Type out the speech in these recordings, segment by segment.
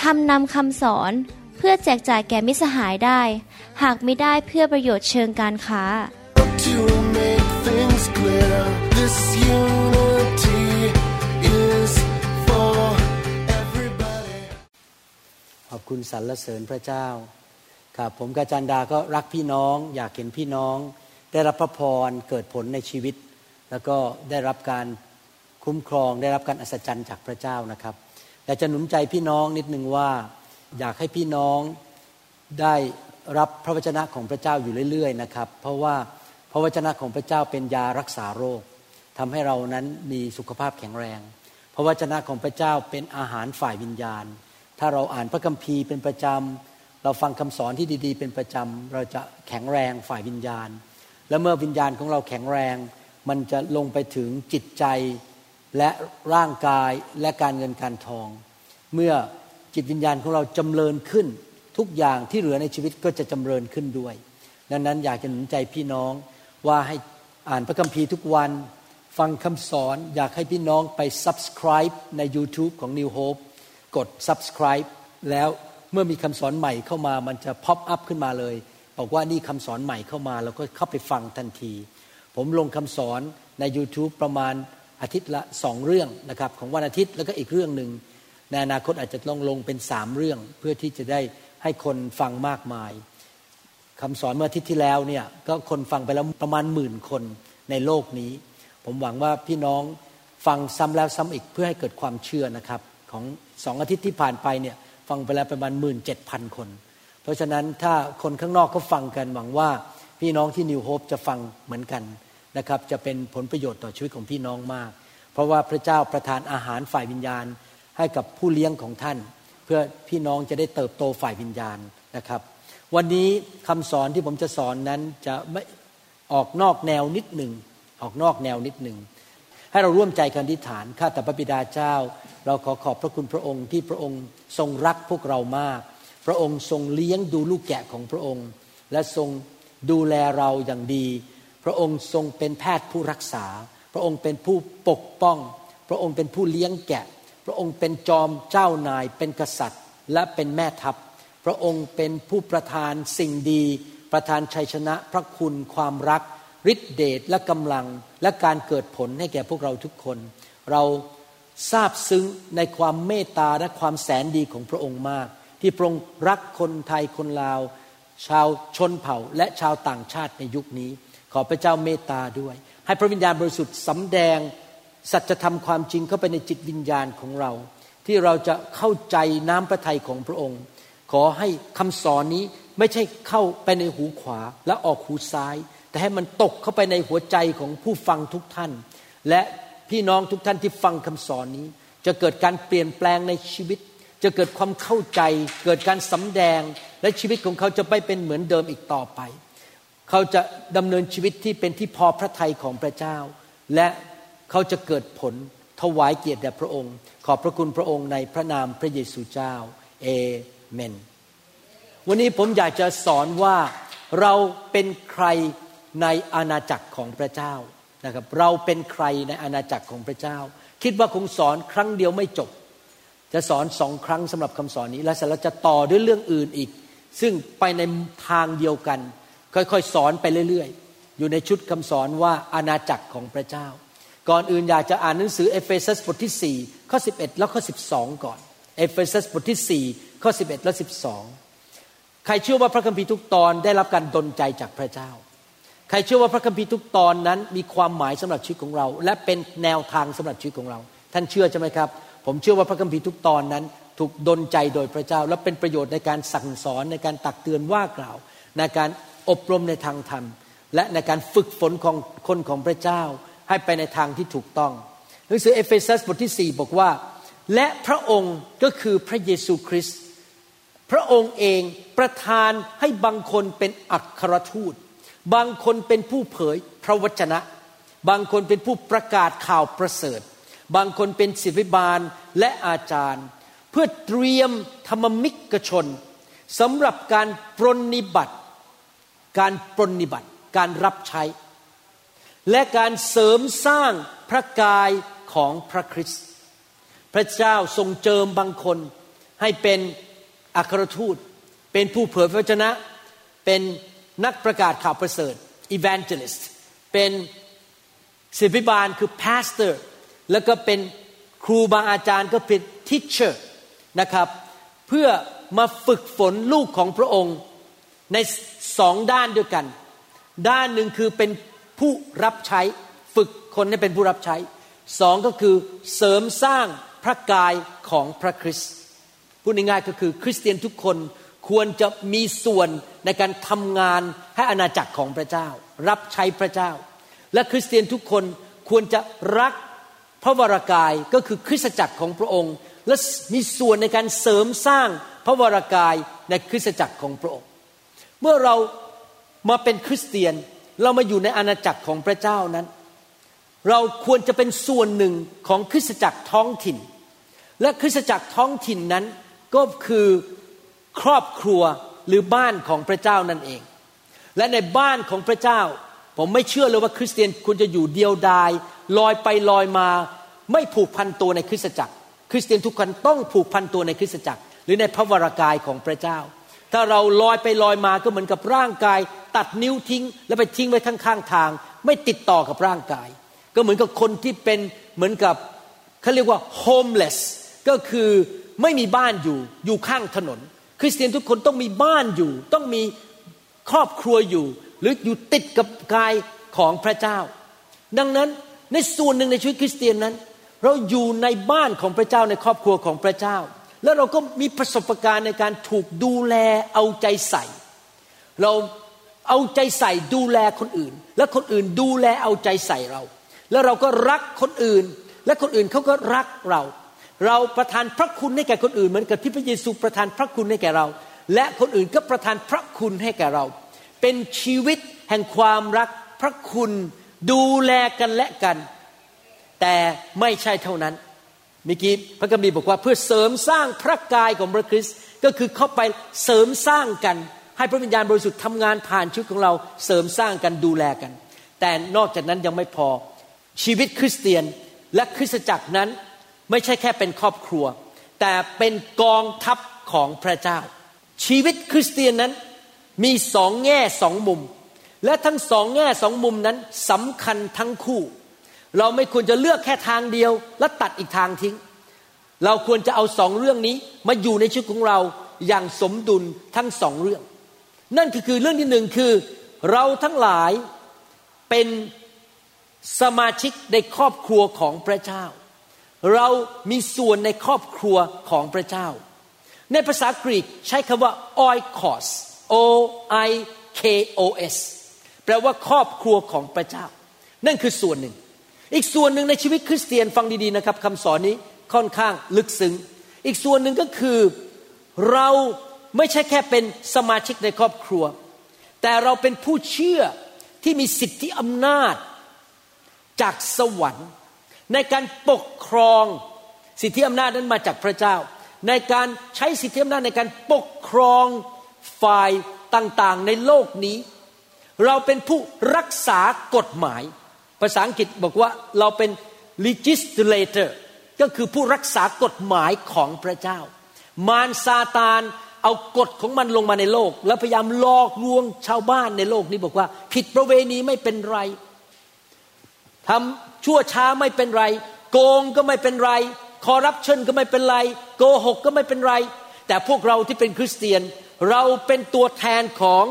ทำนำคำสอนเพื่อแจกจ่ายแก่มิสหายได้ หากไม่ได้เพื่อประโยชน์เชิงการค้า To make things clear, this unity is for everybody. ขอบคุณสรรเสริญพระเจ้า ครับผมกาจันดาก็รักพี่น้อง อยากเห็นพี่น้อง ได้รับพระพรเกิดผลในชีวิต แล้วก็ได้รับการคุ้มครอง ได้รับการอัศจรรย์จากพระเจ้านะครับ แต่จะหนุนใจพี่น้องนิดนึงว่า อยากให้พี่น้องได้รับพระวจนะของพระเจ้าอยู่เรื่อย ๆ นะครับ เพราะว่าพระวจนะของพระเจ้าเป็นยารักษาโรคทำให้เรานั้นมีสุขภาพแข็งแรง พระวจนะของพระเจ้าเป็นอาหารฝ่ายวิญญาณ ถ้าเราอ่านพระคัมภีร์เป็นประจำเราฟังคำสอนที่ดี ๆ เป็นประจำเราจะแข็งแรงฝ่ายวิญญาณ และเมื่อวิญญาณของเราแข็งแรง มันจะลงไปถึงจิตใจ และร่างกายและการเงินการทอง เมื่อจิตวิญญาณของเราจำเริญขึ้น ทุกอย่างที่เหลือในชีวิตก็จะจำเริญขึ้นด้วย ดังนั้นอยากจะหนุนใจพี่น้องว่าให้อ่านพระคัมภีร์ทุกวันฟังคำสอนอยากให้พี่น้องไป subscribe ใน YouTube ของ New Hope กด subscribe แล้วเมื่อมีคำสอนใหม่เข้ามามันจะ pop up ขึ้นมาเลย บอกว่านี่คำสอนใหม่เข้ามาเราก็เข้าไปฟังทันที ผมลงคำสอนใน YouTube ประมาณ อาทิตย์ละสองเรื่องนะครับของวันอาทิตย์แล้วก็อีกเรื่องหนึ่งในอนาคตอาจจะลงลงเป็นสามเรื่องเพื่อที่จะได้ให้คนฟังมากมายคำสอนเมื่ออาทิตย์ที่แล้วเนี่ยก็คนฟังไปแล้วประมาณหมื่นคนในโลกนี้ ผมหวังว่าพี่น้องฟังซ้ำแล้วซ้ำอีกเพื่อให้เกิดความเชื่อนะครับ ของสองอาทิตย์ที่ผ่านไปเนี่ยฟังไปแล้วประมาณหมื่นเจ็ดพันคน เพราะฉะนั้นถ้าคนข้างนอกเขาฟังกันหวังว่าพี่น้องที่นิวโฮปจะฟังเหมือนกัน นะครับจะเป็นผลประโยชน์ต่อชีวิตของพี่น้องมาก เพราะว่าพระเจ้าประทานอาหารฝ่ายวิญญาณ ให้กับผู้เลี้ยงของท่าน เพื่อพี่น้องจะได้เติบโตฝ่ายวิญญาณนะครับ วันนี้คำสอนที่ผมจะสอนนั้นจะไม่ออกนอกแนวนิดหนึ่งออกนอกแนวนิดหนึ่งให้เราร่วมใจกันอธิษฐานข้าแต่พระบิดาเจ้า เราขอขอบพระคุณพระองค์ที่พระองค์ทรงรักพวกเรามาก พระองค์ทรงเลี้ยงดูลูกแกะของพระองค์ และทรงดูแลเราอย่างดี พระองค์ทรงเป็นแพทย์ผู้รักษา พระองค์เป็นผู้ปกป้อง พระองค์เป็นผู้เลี้ยงแกะ พระองค์เป็นจอมเจ้านาย เป็นกษัตริย์ และเป็นแม่ทัพ พระองค์เป็นผู้ประทานสิ่งดี ประทานชัยชนะ พระคุณ ความรักฤทธิเดชและกำลังและการเกิดผลให้แก่พวกเราทุกคน เราทราบซึ้งในความเมตตาและความแสนดีของพระองค์มาก ที่พระองค์รักคนไทยคนลาว ชาวชนเผ่าและชาวต่างชาติในยุคนี้ ขอพระเจ้าเมตตาด้วย ให้พระวิญญาณบริสุทธิ์สำแดง สัจธรรมความจริงเข้าไปในจิตวิญญาณของเรา ที่เราจะเข้าใจน้ำพระทัยของพระองค์ ขอให้คำสอนนี้ไม่ใช่เข้าไปในหูขวาและออกหูซ้าย แต่ให้มันตกเข้าไปในหัวใจของผู้ฟังทุกท่าน และพี่น้องทุกท่านที่ฟังคำสอนนี้ จะเกิดการเปลี่ยนแปลงในชีวิต จะเกิดความเข้าใจ เกิดการสำแดง และชีวิตของเขาจะไม่เป็นเหมือนเดิมอีกต่อไป เขาจะดำเนินชีวิตที่เป็นที่พอพระทัยของพระเจ้า และเขาจะเกิดผลถวายเกียรติแด่พระองค์ ขอบพระคุณพระองค์ในพระนามพระเยซูเจ้าเอเมน วันนี้ผมอยากจะสอนว่าเราเป็นใครในอาณาจักรของพระเจ้านะครับ เราเป็นใครในอาณาจักรของพระเจ้า คิดว่าคงสอนครั้งเดียวไม่จบ จะสอนสองครั้งสำหรับคำสอนนี้ และเสร็จแล้วจะต่อด้วยเรื่องอื่นอีก ซึ่งไปในทางเดียวกัน ค่อยๆสอนไปเรื่อยๆ อยู่ในชุดคำสอนว่าอาณาจักรของพระเจ้า ก่อนอื่นอยากจะอ่านหนังสือเอเฟซัสบทที่ 4 ข้อ 11 แล้วข้อ 12 ก่อน เอเฟซัสบทที่ 4 ข้อ 11 และ 12 ใครเชื่อว่าพระคัมภีร์ทุกตอนได้รับการดลใจจากพระเจ้า ใครเชื่อว่าพระคัมภีร์ทุกตอนนั้นมีความหมายสำหรับชีวิตของเรา และเป็นแนวทางสำหรับชีวิตของเรา ท่านเชื่อใช่ไหมครับ ผมเชื่อว่าพระคัมภีร์ทุกตอนนั้นถูกดลใจโดยพระเจ้า และเป็นประโยชน์ในการสั่งสอนในการตักเตือนว่ากล่าว ในการ อบรมในทางธรรม และในการฝึกฝนของคนของพระเจ้า ให้ไปในทางที่ถูกต้อง หนังสือเอเฟซัสบทที่ 4 บอกว่า และพระองค์ก็คือพระเยซูคริสต์พระองค์เองประทานให้บางคนเป็นอัครทูต บางคนเป็นผู้เผยพระวจนะ บางคนเป็นผู้ประกาศข่าวประเสริฐ บางคนเป็นศิวิบาลและอาจารย์ เพื่อเตรียมธรรมมิกชนสำหรับการปรนนิบัติ การปรนนิบัติการรับใช้ และการเสริมสร้างพระกายของพระคริสต์พระเจ้าทรงเจิมบางคน ให้เป็นอัครทูต เป็นผู้เผยพระวจนะ เป็นนักประกาศข่าวประเสริฐ evangelist เป็นศิบิบาลคือ pastor แล้วก็เป็นครูบาอาจารย์ก็เป็น teacher นะครับ เพื่อมาฝึกฝนลูกของพระองค์ ในสองด้านด้วยกัน ด้านหนึ่งคือเป็นผู้รับใช้ฝึกคนให้เป็นผู้รับใช้สองก็คือเสริมสร้างพระกายของพระคริสต์พูดง่ายๆก็คือคริสเตียนทุกคนควรจะมีส่วนในการทำงานให้อาณาจักรของพระเจ้า รับใช้พระเจ้า และคริสเตียนทุกคนควรจะรักพระวรากายก็คือคริสตจักรของพระองค์ และมีส่วนในการเสริมสร้างพระวรากายในคริสตจักรของพระองค์ เมื่อเรามาเป็นคริสเตียนเรามาอยู่ในอาณาจักรของพระเจ้านั้น เราควรจะเป็นส่วนหนึ่งของคริสตจักรท้องถิ่น และคริสตจักรท้องถิ่นนั้นก็คือครอบครัวหรือบ้านของพระเจ้านั่นเอง และในบ้านของพระเจ้า ผมไม่เชื่อเลยว่าคริสเตียนควรจะอยู่เดียวดายลอยไปลอยมา ไม่ผูกพันตัวในคริสตจักร คริสเตียนทุกคนต้องผูกพันตัวในคริสตจักร หรือในพระวรากายของพระเจ้า ถ้าเราลอยไปลอยมาก็เหมือนกับร่างกาย ตัดนิ้วทิ้ง แล้วไปทิ้งไว้ข้างๆทาง ไม่ติดต่อกับร่างกาย ก็เหมือนกับคนที่เป็นเหมือนกับเขาเรียกว่า homeless ก็คือไม่มีบ้านอยู่อยู่ข้างถนน คริสเตียนทุกคนต้องมีบ้านอยู่ ต้องมีครอบครัวอยู่ หรืออยู่ติดกับกายของพระเจ้า ดังนั้นในส่วนหนึ่งในชีวิตคริสเตียนนั้น เราอยู่ในบ้านของพระเจ้าในครอบครัวของพระเจ้า แล้วเราก็มีประสบการณ์ในการถูกดูแลเอาใจใส่ เราเอาใจใส่ดูแลคนอื่น และคนอื่นดูแลเอาใจใส่เรา แล้วเราก็รักคนอื่น และคนอื่นเขาก็รักเรา เราประทานพระคุณให้แก่คนอื่น เหมือนกับที่พระเยซูประทานพระคุณให้แก่เรา และคนอื่นก็ประทานพระคุณให้แก่เรา เป็นชีวิตแห่งความรักพระคุณดูแลกันและกัน แต่ไม่ใช่เท่านั้น เมื่อกี้พระคัมภีร์บอกว่าเพื่อเสริมสร้างพระกายของพระคริสต์ก็คือเข้าไปเสริมสร้างกัน ให้พระวิญญาณบริสุทธิ์ทำงานผ่านชีวิตของเราเสริมสร้างกันดูแลกัน แต่นอกจากนั้นยังไม่พอชีวิตคริสเตียนและคริสตจักรนั้นไม่ใช่แค่เป็นครอบครัว แต่เป็นกองทัพของพระเจ้า ชีวิตคริสเตียนนั้นมีสองแง่สองมุม และทั้งสองแง่สองมุมนั้นสำคัญทั้งคู่ เราไม่ควรจะเลือกแค่ทางเดียว และตัดอีกทางทิ้ง เราควรจะเอาสองเรื่องนี้มาอยู่ในชีวิตของเราอย่างสมดุลทั้งสองเรื่อง นั่นก็คือเรื่องที่หนึ่งคือ เราทั้งหลายเป็นสมาชิกในครอบครัวของพระเจ้า เรามีส่วนในครอบครัวของพระเจ้า ในภาษากรีกใช้คำว่า oikos o i k o s แปลว่าครอบครัวของพระเจ้า นั่นคือส่วนหนึ่ง อีกส่วนหนึ่งในชีวิตคริสเตียนฟังดีๆนะครับคำสอนนี้ค่อนข้างลึกซึ้ง อีกส่วนหนึ่งก็คือเราไม่ใช่แค่เป็นสมาชิกในครอบครัว แต่เราเป็นผู้เชื่อที่มีสิทธิอำนาจจากสวรรค์ ในการปกครองสิทธิอำนาจนั้นมาจากพระเจ้า ในการใช้สิทธิอำนาจในการปกครองฝ่ายต่างๆในโลกนี้ เราเป็นผู้รักษากฎหมาย ภาษาอังกฤษบอกว่าเราเป็น legislator ก็คือผู้รักษากฎหมายของพระเจ้า มารซาตานเอากฎของมันลงมาในโลก แล้วพยายามหลอกลวงชาวบ้านในโลกนี้บอกว่า ผิดประเวณีไม่เป็นไรทำชั่วช้าไม่เป็นไร โกงก็ไม่เป็นไร คอร์รัปชันก็ไม่เป็นไร โกหกก็ไม่เป็นไร แต่พวกเราที่เป็นคริสเตียน เราเป็นตัวแทนของ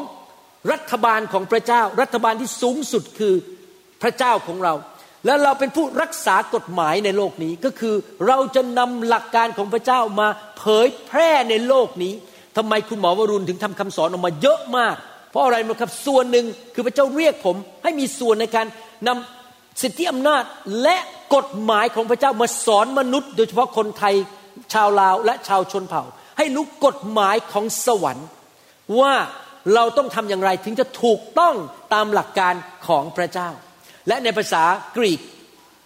รัฐบาลของพระเจ้า รัฐบาลที่สูงสุดคือ พระเจ้าของเรา และเราเป็นผู้รักษากฎหมายในโลกนี้ก็คือเราจะนำหลักการของพระเจ้ามาเผยแพร่ในโลกนี้ทำไมคุณหมอวรุณถึงทำคำสอนออกมาเยอะมาก เพราะอะไรมาครับส่วนหนึ่งคือพระเจ้าเรียกผม ให้มีส่วนในการนำสิทธิอำนาจและกฎหมายของพระเจ้ามาสอนมนุษย์ โดยเฉพาะคนไทยชาวลาวและชาวชนเผ่า ให้รู้กฎหมายของสวรรค์ ว่าเราต้องทำอย่างไรถึงจะถูกต้องตามหลักการของพระเจ้า และในภาษากรีก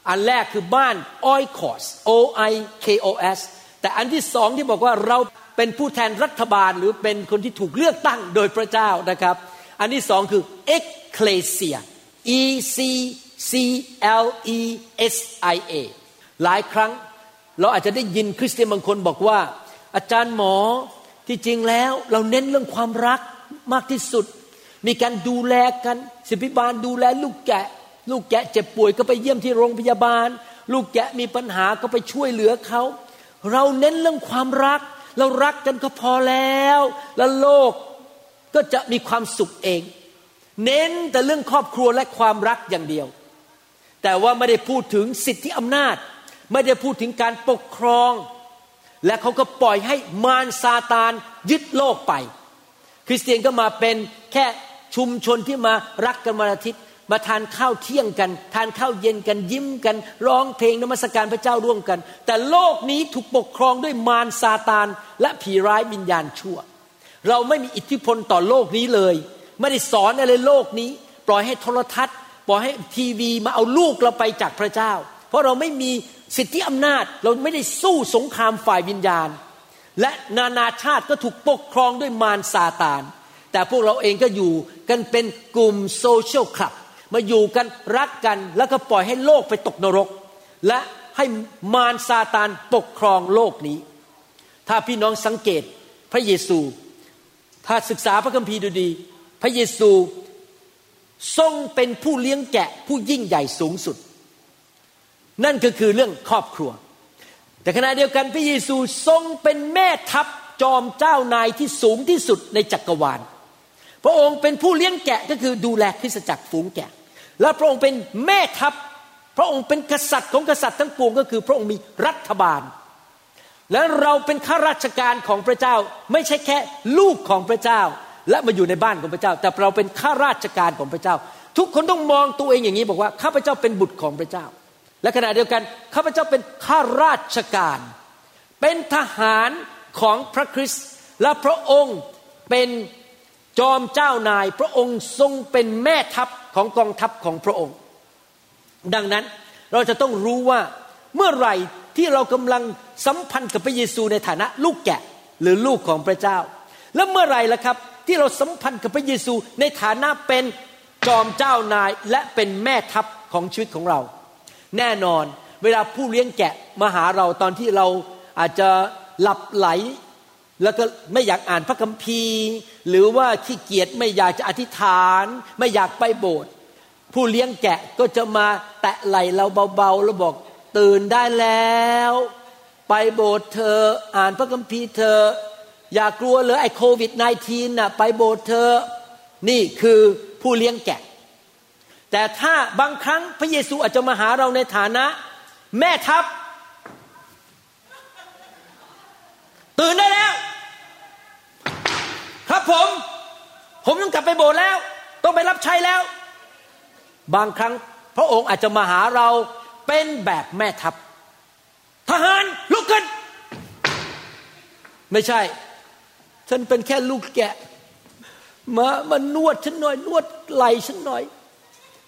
อันแรกคือบ้าน oikos o i k o s แต่อันที่สองที่บอกว่าเราเป็นผู้แทนรัฐบาลหรือเป็นคนที่ถูกเลือกตั้งโดยพระเจ้านะครับ อันที่สองคือ ecclesia e c c l e s i a หลายครั้งเราอาจจะได้ยินคริสเตียนบางคนบอกว่า อาจารย์หมอที่จริงแล้วเราเน้นเรื่องความรักมากที่สุด มีการดูแลกันสิบิบาลดูแลลูกแกะ ลูกแกะเจ็บป่วยก็ไปเยี่ยมที่โรงพยาบาล ลูกแกะมีปัญหาก็ไปช่วยเหลือเขา เราเน้นเรื่องความรัก เรารักกันก็พอแล้ว แล้วโลกก็จะมีความสุขเอง เน้นแต่เรื่องครอบครัวและความรักอย่างเดียว แต่ว่าไม่ได้พูดถึงสิทธิอำนาจ ไม่ได้พูดถึงการปกครอง และเขาก็ปล่อยให้มารซาตานยึดโลกไป คริสเตียนก็มาเป็นแค่ชุมชนที่มารักกันวันอาทิตย์ มาทานข้าวเที่ยงกัน ทานข้าวเย็นกันยิ้มกัน ร้องเพลงนมัสการพระเจ้าร่วมกัน แต่โลกนี้ถูกปกครองด้วยมารซาตาน และผีร้ายวิญญาณชั่ว เราไม่มีอิทธิพลต่อโลกนี้เลย ไม่ได้สอนอะไรโลกนี้ ปล่อยให้โทรทัศน์ ปล่อยให้ทีวีมาเอาลูกเราไปจากพระเจ้า เพราะเราไม่มีสิทธิอำนาจเราไม่ได้สู้สงครามฝ่ายวิญญาณ และนานาชาติก็ถูกปกครองด้วยมารซาตาน แต่พวกเราเองก็อยู่กันเป็นกลุ่ม social club มาอยู่กันรักกันแล้วก็ปล่อยให้โลกไปตกนรก และให้มารซาตานปกครองโลกนี้ ถ้าพี่น้องสังเกตพระเยซู ถ้าศึกษาพระคัมภีร์ดูดี พระเยซูทรงเป็นผู้เลี้ยงแกะผู้ยิ่งใหญ่สูงสุด นั่นก็คือเรื่องครอบครัว แต่ขณะเดียวกันพระเยซูทรงเป็นแม่ทัพจอมเจ้านายที่สูงที่สุดในจักรวาล พระองค์เป็นผู้เลี้ยงแกะก็คือดูแลคริสตจักรฝูงแกะ และพระองค์เป็นแม่ทัพ พระองค์เป็นกษัตริย์ของกษัตริย์ทั้งปวงก็คือ พระองค์มีรัฐบาล และเราเป็นข้าราชการของพระเจ้า ไม่ใช่แค่ลูกของพระเจ้า และมาอยู่ในบ้านของพระเจ้า แต่เราเป็นข้าราชการของพระเจ้า ทุกคนต้องมองตัวเองอย่างนี้บอกว่าข้าพเจ้าเป็นบุตรของพระเจ้า และขณะเดียวกันข้าพเจ้าเป็นข้าราชการ เป็นทหารของพระคริสต์และพระองค์เป็นจอมเจ้านาย พระองค์ทรงเป็นแม่ทัพของกองทัพของพระองค์ ดังนั้นเราจะต้องรู้ว่าเมื่อไหร่ที่เรากำลังสัมพันธ์กับพระเยซูในฐานะลูกแกะหรือลูกของพระเจ้า แล้วเมื่อไหร่ล่ะครับที่เราสัมพันธ์กับพระเยซูในฐานะเป็นจอมเจ้านายและเป็นแม่ทัพของชีวิตของเรา แน่นอนเวลาผู้เลี้ยงแกะมาหาเราตอนที่เราอาจจะหลับไหล แล้วก็ไม่อยากอ่านพระคัมภีร์ หรือว่าขี้เกียจไม่อยากจะอธิษฐาน ไม่อยากไปโบสถ์ผู้เลี้ยงแกะก็จะมาแตะไหล่เราเบาๆแล้วบอกตื่นได้แล้ว ไปโบสถ์เธออ่านพระคัมภีร์เธอ อย่ากลัวเลยไอ้โควิด -19 น่ะไปโบสถ์เธอ นี่คือผู้เลี้ยงแกะ แต่ถ้าบางครั้งพระเยซูอาจจะมาหาเราในฐานะ แม่ทัพตื่นได้แล้ว ครับผม ผมต้องกลับไปโบสถ์แล้ว ต้องไปรับใช้แล้ว บางครั้งพระองค์อาจจะมาหาเราเป็นแบบแม่ทัพ ทหารลุกขึ้น ไม่ใช่ ฉันเป็นแค่ลูกแกะ มามานวดฉันหน่อย นวดไหล่ฉันหน่อย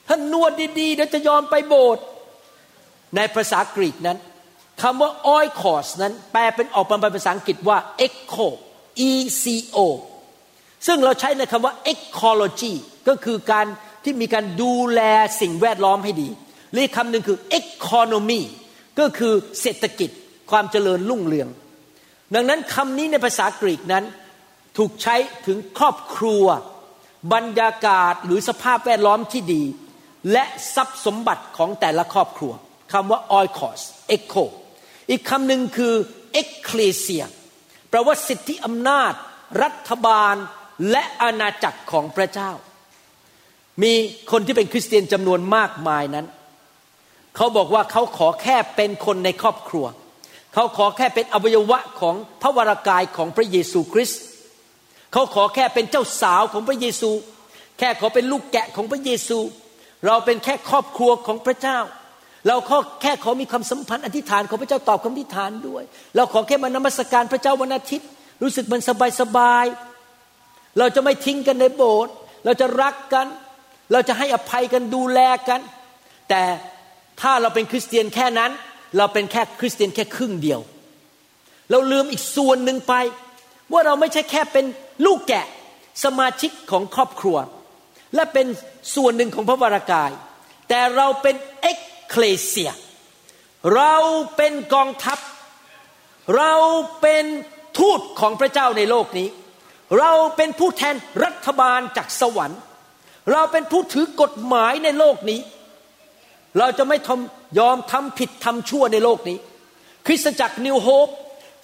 ถ้านวดดีๆเดี๋ยวจะยอมไปโบสถ์ในภาษากรีกนั้นคำว่า oikos นั้น แปลเป็นออกมาเป็นภาษาอังกฤษว่า echo e c o ซึ่งเราใช้ในคำว่า ecology ก็คือการที่มีการดูแลสิ่งแวดล้อมให้ดีหรือคำหนึ่งคือ economy ก็คือเศรษฐกิจความเจริญรุ่งเรือง ดังนั้นคำนี้ในภาษากรีกนั้นถูกใช้ถึงครอบครัว บรรยากาศหรือสภาพแวดล้อมที่ดี และทรัพย์สมบัติของแต่ละครอบครัวคำว่า oikos echo อีกคำหนึ่งคือ ecclesia แปลว่าสิทธิอำนาจ รัฐบาล และอาณาจักรของพระเจ้า มีคนที่เป็นคริสเตียนจำนวนมากมายนั้น เขาบอกว่าเขาขอแค่เป็นคนในครอบครัว เขาขอแค่เป็นอวัยวะของพระวรากายของพระเยซูคริสต์เขาขอแค่เป็นเจ้าสาวของพระเยซู แค่ขอเป็นลูกแกะของพระเยซู เราเป็นแค่ครอบครัวของพระเจ้าเราขอแค่ขอมีความสัมพันธ์อธิษฐานขอพระเจ้าตอบคำอธิษฐานด้วย เราขอแค่มานมัสการพระเจ้าวันอาทิตย์ รู้สึกมันสบายสบาย เราจะไม่ทิ้งกันในโบสถ์เราจะรักกัน เราจะให้อภัยกันดูแลกัน แต่ถ้าเราเป็นคริสเตียนแค่นั้น เราเป็นแค่คริสเตียนแค่ครึ่งเดียว เราลืมอีกส่วนหนึ่งไป ว่าเราไม่ใช่แค่เป็นลูกแกะสมาชิกของครอบครัว และเป็นส่วนหนึ่งของพระวรากาย แต่เราเป็นเอ็กเคลเซีย เราเป็นกองทัพ เราเป็นทูตของพระเจ้าในโลกนี้ เราเป็นผู้แทนรัฐบาลจากสวรรค์ เราเป็นผู้ถือกฎหมายในโลกนี้ เราจะไม่ทำยอมทำผิดทำชั่วในโลกนี้ คริสตจักรนิวโฮป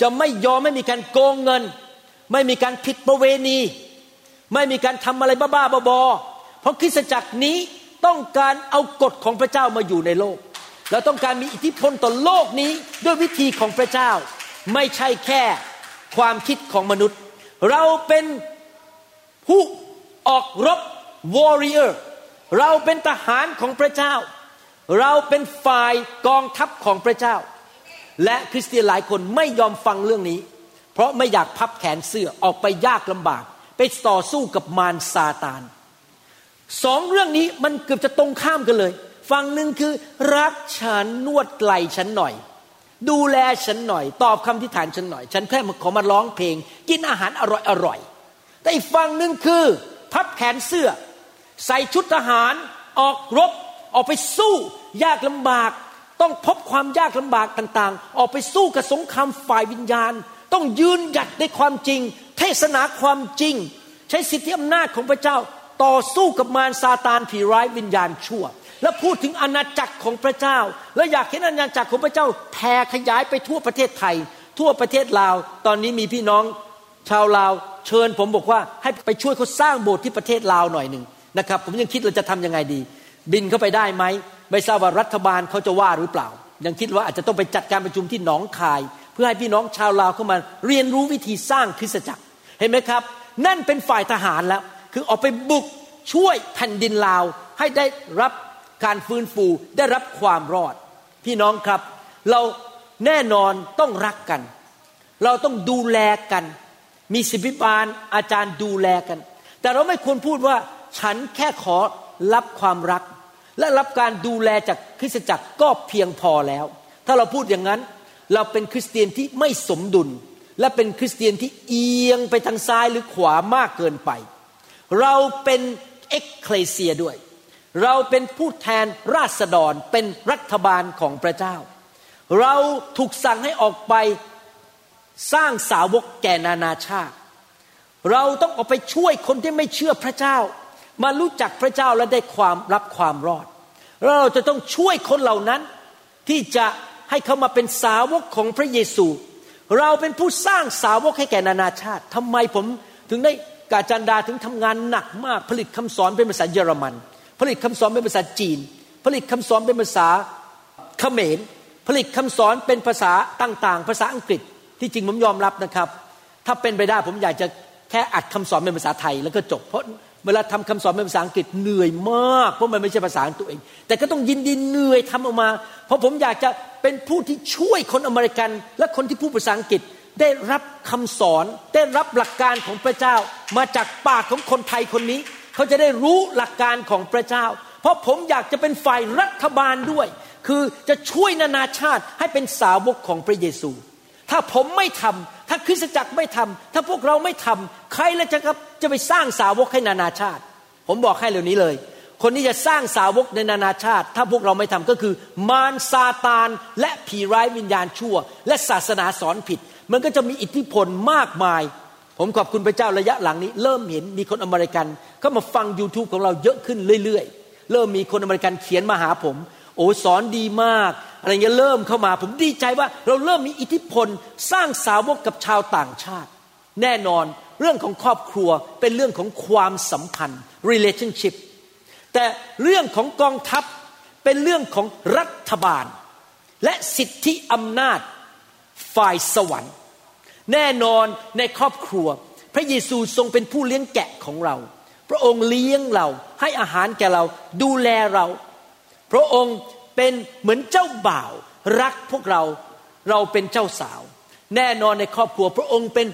จะไม่ยอมไม่มีการโกงเงิน ไม่มีการผิดประเวณี ไม่มีการทำอะไรบ้าๆบอๆเพราะคริสตจักรนี้ต้องการเอากฎของพระเจ้ามาอยู่ในโลก เราต้องการมีอิทธิพลต่อโลกนี้ด้วยวิธีของพระเจ้า ไม่ใช่แค่ความคิดของมนุษย์ เราเป็นผู้ออกรบ warrior เราเป็นทหารของพระเจ้า เราเป็นฝ่ายกองทัพของพระเจ้า และคริสเตียนหลายคนไม่ยอมฟังเรื่องนี้ เพราะไม่อยากพับแขนเสื้อออกไปยากลำบาก ไปต่อสู้กับมารซาตานสองเรื่องนี้มันเกือบจะตรงข้ามกันเลย ฝั่งหนึ่งคือรักฉันนวดไหล่ฉันหน่อย ดูแลฉันหน่อย ตอบคำที่ฐานฉันหน่อย ฉันแค่มาขอมาร้องเพลง กินอาหารอร่อยอร่อยแต่อีกฝั่งหนึ่งคือ พับแขนเสื้อ ใส่ชุดทหาร ออกรบ ออกไปสู้ ยากลำบาก ต้องพบความยากลำบากต่างๆ ออกไปสู้กับสงครามฝ่ายวิญญาณ ต้องยืนหยัดในความจริง เทศนาความจริง ใช้สิทธิอำนาจของพระเจ้า ต่อสู้กับมารซาตานผีร้ายวิญญาณชั่ว และพูดถึงอาณาจักรของพระเจ้า และอยากเห็นอาณาจักรของพระเจ้าแผ่ขยายไปทั่วประเทศไทย ทั่วประเทศลาว ตอนนี้มีพี่น้องชาวลาวเชิญผมบอกว่าให้ไปช่วยเขาสร้างโบสถ์ที่ประเทศลาวหน่อยหนึ่งนะครับผมยังคิดเราจะทำยังไงดี บินเข้าไปได้ไหมไม่ทราบว่ารัฐบาลเขาจะว่าหรือเปล่า ยังคิดว่าอาจจะต้องไปจัดการประชุมที่หนองคาย เพื่อให้พี่น้องชาวลาวเข้ามาเรียนรู้วิธีสร้างคริสตจักรเห็นไหมครับ นั่นเป็นฝ่ายทหารแล้ว คือออกไปบุกช่วยแผ่นดินลาวให้ได้รับ การฟื้นฟูได้รับความรอด พี่น้องครับ เราแน่นอนต้องรักกัน เราต้องดูแลกัน มีสิบิบาลอาจารย์ดูแลกัน แต่เราไม่ควรพูดว่าฉันแค่ขอรับความรัก และรับการดูแลจากคริสตจักรก็เพียงพอแล้ว ถ้าเราพูดอย่างนั้น เราเป็นคริสเตียนที่ไม่สมดุล และเป็นคริสเตียนที่เอียงไปทางซ้ายหรือขวามากเกินไป เราเป็นเอ็กเคลเซียด้วย เราเป็นผู้แทนราษฎรเป็นรัฐบาลของพระเจ้า เราถูกสั่งให้ออกไปสร้างสาวกแก่นานาชาติ เราต้องออกไปช่วยคนที่ไม่เชื่อพระเจ้า มารู้จักพระเจ้าและได้ความรับความรอด แล้วเราจะต้องช่วยคนเหล่านั้น ที่จะให้เขามาเป็นสาวกของพระเยซู เราเป็นผู้สร้างสาวกให้แก่นานาชาติทำไมผมถึงได้กาจันดาถึงทำงานหนักมากผลิตคำสอนเป็นภาษาเยอรมัน ผลิตคำสอนเป็นภาษาจีน ผลิตคำสอนเป็นภาษาเขมร ผลิตคำสอนเป็นภาษาต่างๆ ภาษาอังกฤษ ที่จริงผมยอมรับนะครับ ถ้าเป็นไปได้ผมอยากจะแค่อัดคำสอนเป็นภาษาไทยแล้วก็จบ เพราะเวลาทำคำสอนเป็นภาษาอังกฤษเหนื่อยมากเพราะมันไม่ใช่ภาษาตัวเอง แต่ก็ต้องยินดีเหนื่อยทำออกมา เพราะผมอยากจะเป็นผู้ที่ช่วยคนอเมริกัน และคนที่พูดภาษาอังกฤษได้รับคำสอน ได้รับหลักการของพระเจ้ามาจากปากของคนไทยคนนี้ เขาจะได้รู้หลักการของพระเจ้า เพราะผมอยากจะเป็นฝ่ายรัฐบาลด้วย คือจะช่วยนานาชาติให้เป็นสาวกของพระเยซู ถ้าผมไม่ทำถ้าคริสตจักรไม่ทำถ้าพวกเราไม่ทำใครแล้วจะครับจะไปสร้างสาวกให้นานาชาติ ผมบอกให้เร็วนี้เลย คนที่จะสร้างสาวกในนานาชาติ ถ้าพวกเราไม่ทำก็คือ มารซาตาน และผีร้ายวิญญาณชั่ว และศาสนาสอนผิด มันก็จะมีอิทธิพลมากมายผมขอบคุณพระเจ้าระยะหลังนี้ เริ่มเห็นมีคนอเมริกัน เข้ามาฟัง YouTube ของเราเยอะขึ้นเรื่อยๆ เริ่มมีคนอเมริกันเขียนมาหาผม โอ้สอนดีมากอะไรเงี้ยเริ่มเข้ามา ผมดีใจว่าเราเริ่มมีอิทธิพลสร้างสาวกกับชาวต่างชาติ แน่นอนเรื่องของครอบครัวเป็นเรื่องของความสัมพันธ์ relationship แต่เรื่องของกองทัพเป็นเรื่องของรัฐบาล และสิทธิอำนาจฝ่ายสวรรค์ แน่นอนในครอบครัว พระเยซูทรงเป็นผู้เลี้ยงแกะของเรา พระองค์เลี้ยงเราให้อาหารแก่เราดูแลเรา พระองค์เป็นเหมือนเจ้าบ่าว รักพวกเราเราเป็นเจ้าสาว แน่นอนในครอบครัว พระองค์เป็น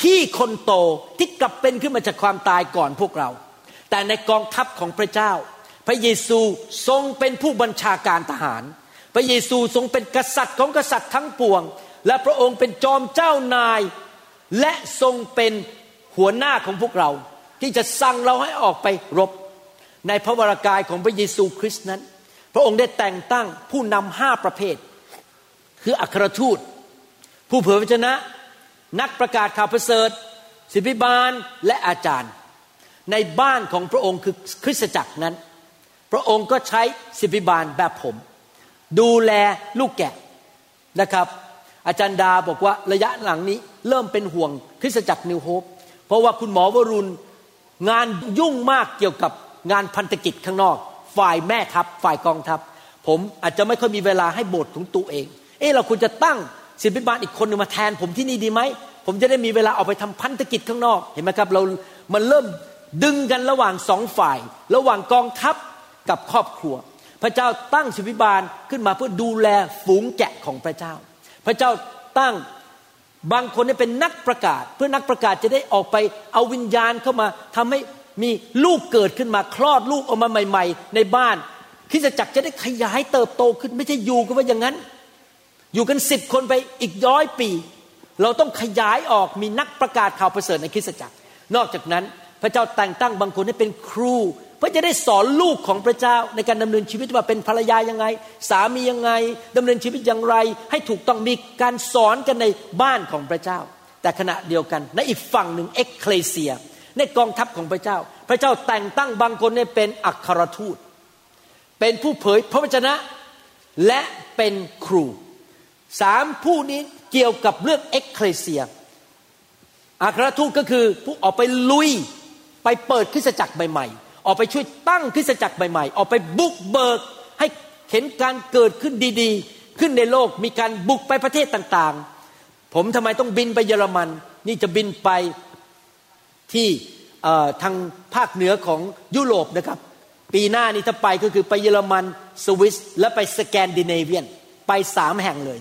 พี่คนโตที่กลับเป็นขึ้นมาจากความตายก่อนพวกเรา แต่ในกองทัพของพระเจ้า พระเยซูทรงเป็นผู้บัญชาการทหาร พระเยซูทรงเป็นกษัตริย์ของกษัตริย์ทั้งปวง และพระองค์เป็นจอมเจ้านาย และทรงเป็นหัวหน้าของพวกเรา ที่จะสั่งเราให้ออกไปรบ ในพระวรากายของพระเยซูคริสต์นั้น พระองค์ได้แต่งตั้งผู้นำห้าประเภท คืออัครทูต ผู้เผยพระชนะ นักประกาศข่าวประเสริฐศิบิบาลและอาจารย์ ในบ้านของพระองค์คือคริสตจักรนั้น พระองค์ก็ใช้ศิบิบาลแบบผม ดูแลลูกแกะนะครับ อาจารย์ดาบอกว่าระยะหลังนี้เริ่มเป็นห่วงคริสตจักรนิวโฮปเพราะว่าคุณหมอวรุณ งานยุ่งมากเกี่ยวกับงานพันธกิจข้างนอก ฝ่ายแม่ทัพฝ่ายกองทัพ ผมอาจจะไม่ค่อยมีเวลาให้โบสถ์ของตัวเอง เออเราควรจะตั้งศิบิบาลอีกคนหนึงมาแทน ผมที่นี่ดีไหมผมจะได้มีเวลาออกไปทำพันธกิจข้างนอกเห็นไหมครับเรามันเริ่มดึงกันระหว่างสองฝ่าย ระหว่างกองทัพกับครอบครัว พระเจ้าตั้งศิบิบาลขึ้นมาเพื่อดูแลฝูงแกะของพระเจ้า พระเจ้าตั้ง บางคนเนี่ยเป็นนักประกาศ เพื่อนักประกาศจะได้ออกไปเอาวิญญาณเข้ามาทำให้มีลูกเกิดขึ้นมาคลอดลูกออกมาใหม่ ๆ ในบ้านคริสตจักรจะได้ขยายเติบโตขึ้นไม่ใช่อยู่กันว่าอย่างนั้น อยู่กันสิบคนไปอีกร้อยปี เราต้องขยายออกมีนักประกาศข่าวประเสริฐในคริสตจักร นอกจากนั้นพระเจ้าแต่งตั้งบางคนให้เป็นครู เพื่อจะได้สอนลูกของพระเจ้าในการดำเนินชีวิตว่าเป็นภรรยายังไง สามียังไงดำเนินชีวิตอย่างไร ให้ถูกต้องมีการสอนกันในบ้านของพระเจ้า แต่ขณะเดียวกันในอีกฝั่งหนึ่งเอ็กเคลเซีย ในกองทัพของพระเจ้า พระเจ้าแต่งตั้งบางคนให้เป็นอัครทูต เป็นผู้เผยพระวจนะและเป็นครูสามผู้นี้เกี่ยวกับเรื่องเอ็กเคลเซียอัครทูตก็คือผู้ออกไปลุยไปเปิดคริสตจักรใหม่ๆ ออกไปช่วยตั้งคริสตจักรใหม่ๆ ออกไปบุกเบิกให้เห็นการเกิดขึ้นดีๆ ขึ้นในโลกมีการบุกไปประเทศต่างๆ ผมทำไมต้องบินไปเยอรมัน นี่จะบินไปที่ทางภาคเหนือของยุโรปนะครับ ปีหน้านี้ถ้าไปก็คือไปเยอรมันสวิสและไปสแกนดิเนเวียน ไปสามแห่งเลย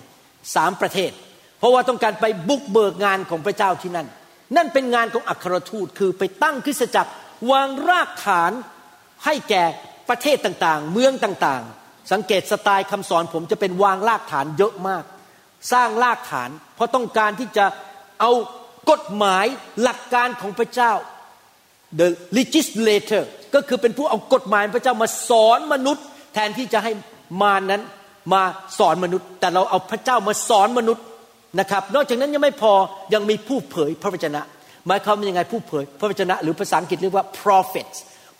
สามประเทศ เพราะว่าต้องการไปบุกเบิกงานของพระเจ้าที่นั่น นั่นเป็นงานของอัครทูตคือไปตั้งคริสตจักร วางรากฐานให้แก่ประเทศต่างๆ เมืองต่างๆ สังเกตสไตล์คำสอนผมจะเป็นวางรากฐานเยอะมาก สร้างรากฐาน เพราะต้องการที่จะเอากฎหมายหลักการของพระเจ้า the legislator ก็คือเป็นผู้เอากฎหมายพระเจ้ามาสอนมนุษย์ แทนที่จะให้มารนั้นมาสอนมนุษย์ แต่เราเอาพระเจ้ามาสอนมนุษย์นะครับ นอกจากนั้นยังไม่พอยังมีผู้เผยพระวจนะ หมายความว่ายังไงผู้เผยพระวจนะหรือภาษาอังกฤษเรียกว่า prophet